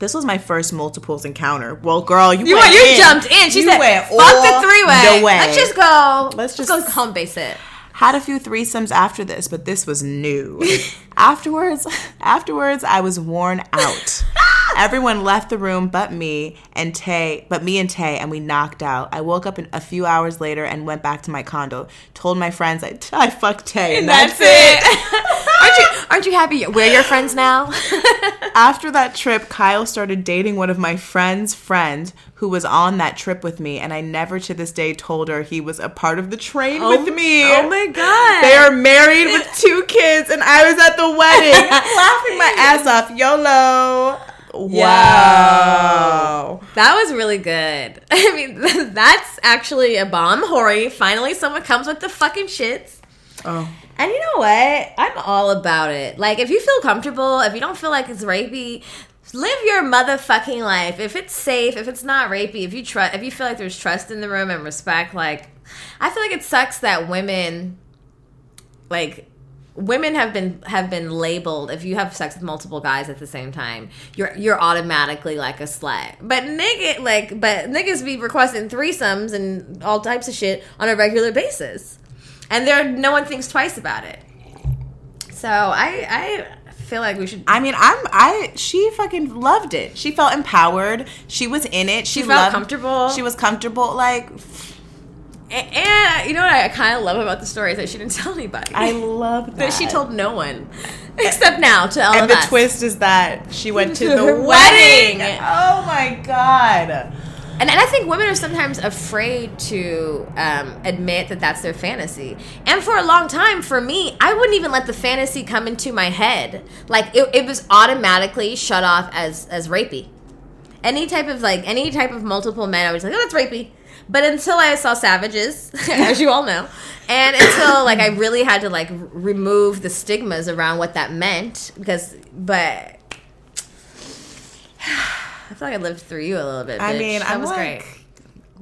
This was my first multiples encounter. Well, girl, you, You, went you in. jumped in. She You said, went "Fuck the three way. Let's just go. Let's just- go home base it." Had a few threesomes after this, but this was new. afterwards, afterwards, I was worn out. Everyone left the room but me and Tay, but me and Tay, and we knocked out. I woke up in, a few hours later and went back to my condo. Told my friends I, I fucked Tay, and, that's, it. aren't you aren't you happy we're your friends now? After that trip, Kyle started dating one of my friend's friends who was on that trip with me, and I never to this day told her he was a part of the train oh, with me. Oh my god. They are married with two kids, and I was at the wedding laughing my ass off. YOLO. Wow. That was really good. I mean, that's actually a bomb. Whorie. Finally, someone comes with the fucking shits. Oh. And you know what? I'm all about it. Like, if you feel comfortable, if you don't feel like it's rapey, live your motherfucking life. If it's safe, if it's not rapey, if you trust, if you feel like there's trust in the room and respect, like I feel like it sucks that women, like women have been have been labeled if you have sex with multiple guys at the same time you're you're automatically like a slut but nigga like but niggas be requesting threesomes and all types of shit on a regular basis and there no one thinks twice about it so i i feel like we should I mean, I'm I she fucking loved it. She felt empowered. She was in it. She, She felt loved- comfortable. She was comfortable. Like and, and you know what i kind of love about the story is that she didn't tell anybody I love that. that she told no one except now to all And the us. twist is that she went to To the wedding. wedding. Oh my god. And, and I think women are sometimes afraid to um, admit that that's their fantasy. And for a long time, for me, I wouldn't even let the fantasy come into my head. Like it, it was automatically shut off as as rapey. Any type of like any type of multiple men, I was like, oh, that's rapey. But until I saw Savages, as you all know, and until like I really had to like remove the stigmas around what that meant, because but I feel like I lived through you a little bit. I bitch. mean, that I'm was like great.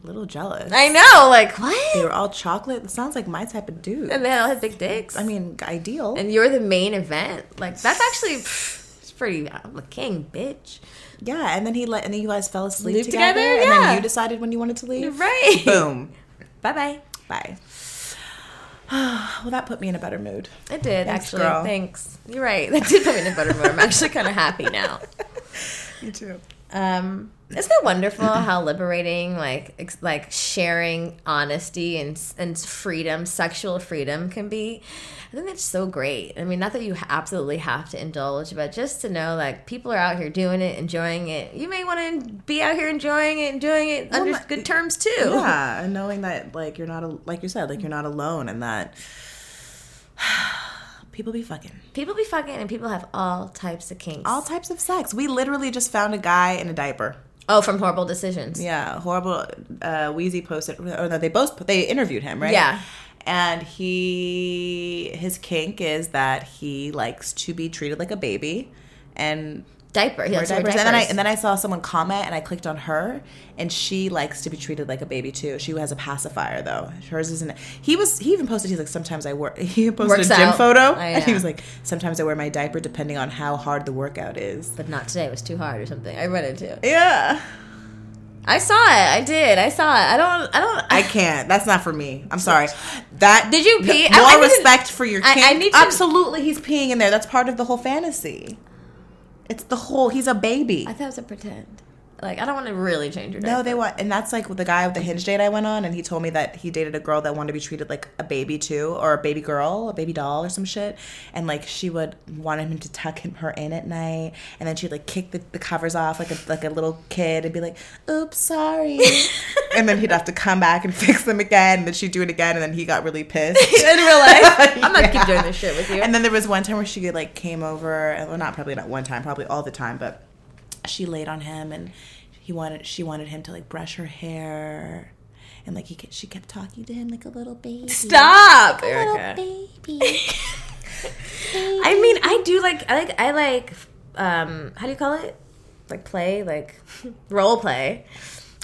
a little jealous. I know, like what? they were all chocolate. It sounds like my type of dude. And they all had big dicks. I mean, ideal. and you're the main event. Like that's actually it's pretty. I'm a king, bitch. yeah, and then he let and then you guys fell asleep together, together? and Yeah. then you decided when you wanted to leave. Right. Boom. Bye bye. Bye. well, that put me in a better mood. It did Thanks, actually. girl. Thanks. You're right. That did put me in a better mood. I'm actually kind of happy now. You too. Um, isn't it wonderful how liberating, like, ex- like sharing honesty and and freedom, sexual freedom, can be? I think that's so great. I mean, not that you absolutely have to indulge, but just to know, like, people are out here doing it, enjoying it. You may want to be out here enjoying it, and doing it under my- good terms too. Yeah, and knowing that like you're not a, like you said like you're not alone, and that people be fucking People be fucking, and people have all types of kinks. all types of sex. We literally just found a guy in a diaper. oh, from horrible decisions. Yeah, horrible. Uh, Wheezy posted, or no, they both they interviewed him, right? Yeah. and he his kink is that he likes to be treated like a baby, and Diaper. He likes wear diapers. And then I and then I saw someone comment, and I clicked on her, and she likes to be treated like a baby too. She has a pacifier though. Hers isn't. He was. He even posted. He's like, sometimes I work. He posted Works a gym out. photo, and he was like, sometimes I wear my diaper depending on how hard the workout is. but not today. It was too hard or something. I read it too. Yeah. I saw it. I did. I saw it. I don't. I don't. I can't. That's not for me. I'm sorry. That Did you pee? No, I- I more to- respect for your I- I need to- Absolutely, he's peeing in there. That's part of the whole fantasy. It's the whole. He's a baby. I thought it was a pretend. Like I don't want to really change your. No, they want, and that's like the guy with the hinge date I went on, and he told me that he dated a girl that wanted to be treated like a baby too, or a baby girl, a baby doll, or some shit, and like she would wanted him to tuck him, her in at night, and then she'd like kick the, the covers off like a like a little kid and be like, "Oops, sorry," and then he'd have to come back and fix them again, and then she'd do it again, and then he got really pissed. in real life. I'm not Yeah. keep doing this shit with you. And then there was one time where she like came over, well, not probably not one time, probably all the time, but she laid on him and he wanted she wanted him to like brush her hair, and like he she kept talking to him like a little baby. Stop, little Erica. baby. I mean, I do like. I like. I like. Um, how do you call it? Like play, like role play.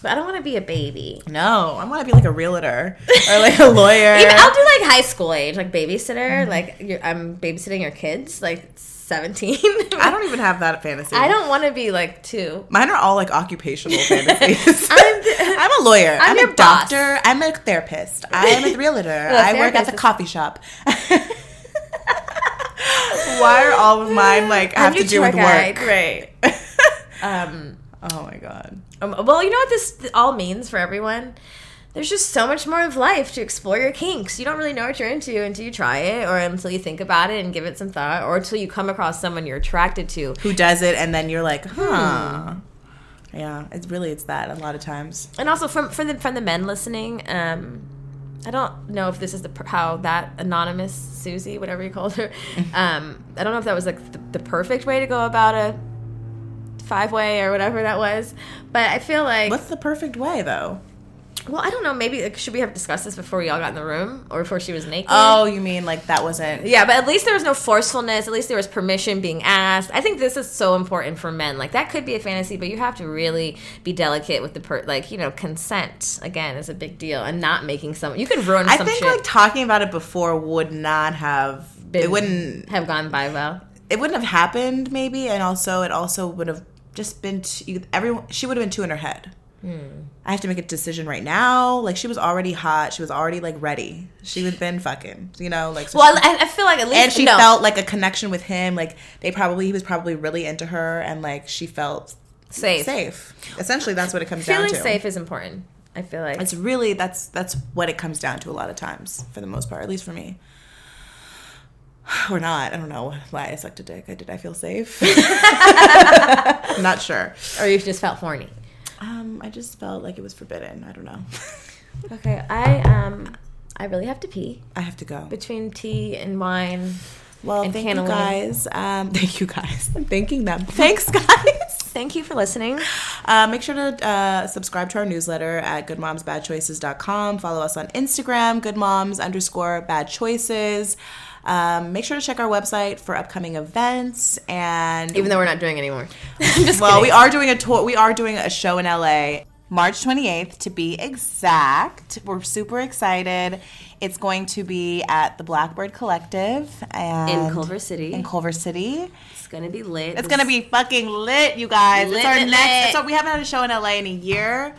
But I don't want to be a baby. No, I want to be like a realtor or like a lawyer. Even, I'll do like high school age, like babysitter. Like you're, I'm babysitting your kids, like 17. I don't even have that fantasy. I don't want to be like two. Mine are all like occupational fantasies. I'm the- I'm a lawyer. I'm, your a boss. doctor. I'm a therapist. I am a realtor. I work at the coffee shop. Why are all of mine like have to do with work? Right. Um, Oh my god. um, well, you know what this all means for everyone? There's just so much more of life to explore your kinks. You don't really know what you're into until you try it, or until you think about it and give it some thought, or until you come across someone you're attracted to. Who does it and then you're like, huh. Hmm. Yeah, it's really it's that a lot of times. And also from from the from the men listening, um, I don't know if this is the how that anonymous Susie, whatever you called her, um, I don't know if that was like the, the perfect way to go about a five way or whatever that was, but I feel like What's the perfect way though? Well, I don't know. Maybe like, should we have discussed this before we all got in the room, or before she was naked? Oh, you mean like that wasn't? Yeah, but at least there was no forcefulness. At least there was permission being asked. I think this is so important for men. Like that could be a fantasy, but you have to really be delicate with the per. Like you know, consent again is a big deal, and not making some. You could ruin. I think shit. like talking about it before would not have. Been- it wouldn't. have gone by well. It wouldn't have happened. Maybe, and also it also would have just been. Too, everyone. She would have been too in her head. Hmm. I have to make a decision right now. Like she was already hot. She was already like ready. She had been fucking. You know, like. so Well, she- I, I feel like at least and she no. felt like a connection with him. Like they probably he was probably really into her, and like she felt safe. safe. Essentially, that's what it comes Feeling down to. Feeling safe is important. I feel like It's really that's that's what it comes down to a lot of times, for the most part, at least for me. Or not. I don't know why I sucked a dick. I did. I feel safe. I'm not sure. or you just felt horny. Um, I just felt like it was forbidden. I don't know. Okay, I um, I really have to pee I have to go. between tea and wine. Well, and thank cannoli. you guys. Um, thank you guys. I'm thanking them. Thanks, guys. Thank you for listening. Uh, make sure to uh, subscribe to our newsletter at goodmomsbadchoices.com. Follow us on Instagram, goodmoms underscore bad choices. Um, make sure to check our website for upcoming events. And Even though we're not doing anymore. Well, kidding. we are doing a tour. We are doing a show in LA, March 28th to be exact. We're super excited. It's going to be at the Blackbird Collective and in Culver City. In Culver City. it's gonna be lit. It's gonna be fucking lit, you guys. Lit, it's our lit, next. lit. So we haven't had a show in LA in a year.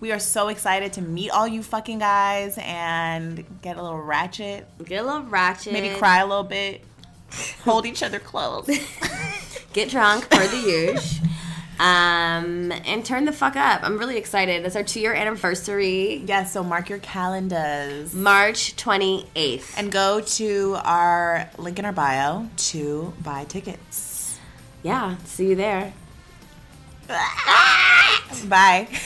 We are so excited to meet all you fucking guys and get a little ratchet, get a little ratchet. maybe cry a little bit, hold each other close. Get drunk for the usual. Um, and turn the fuck up. I'm really excited. It's our two year anniversary, yes, so mark your calendars March 28th. and go to our link in our bio to buy tickets. yeah, see you there. Bye.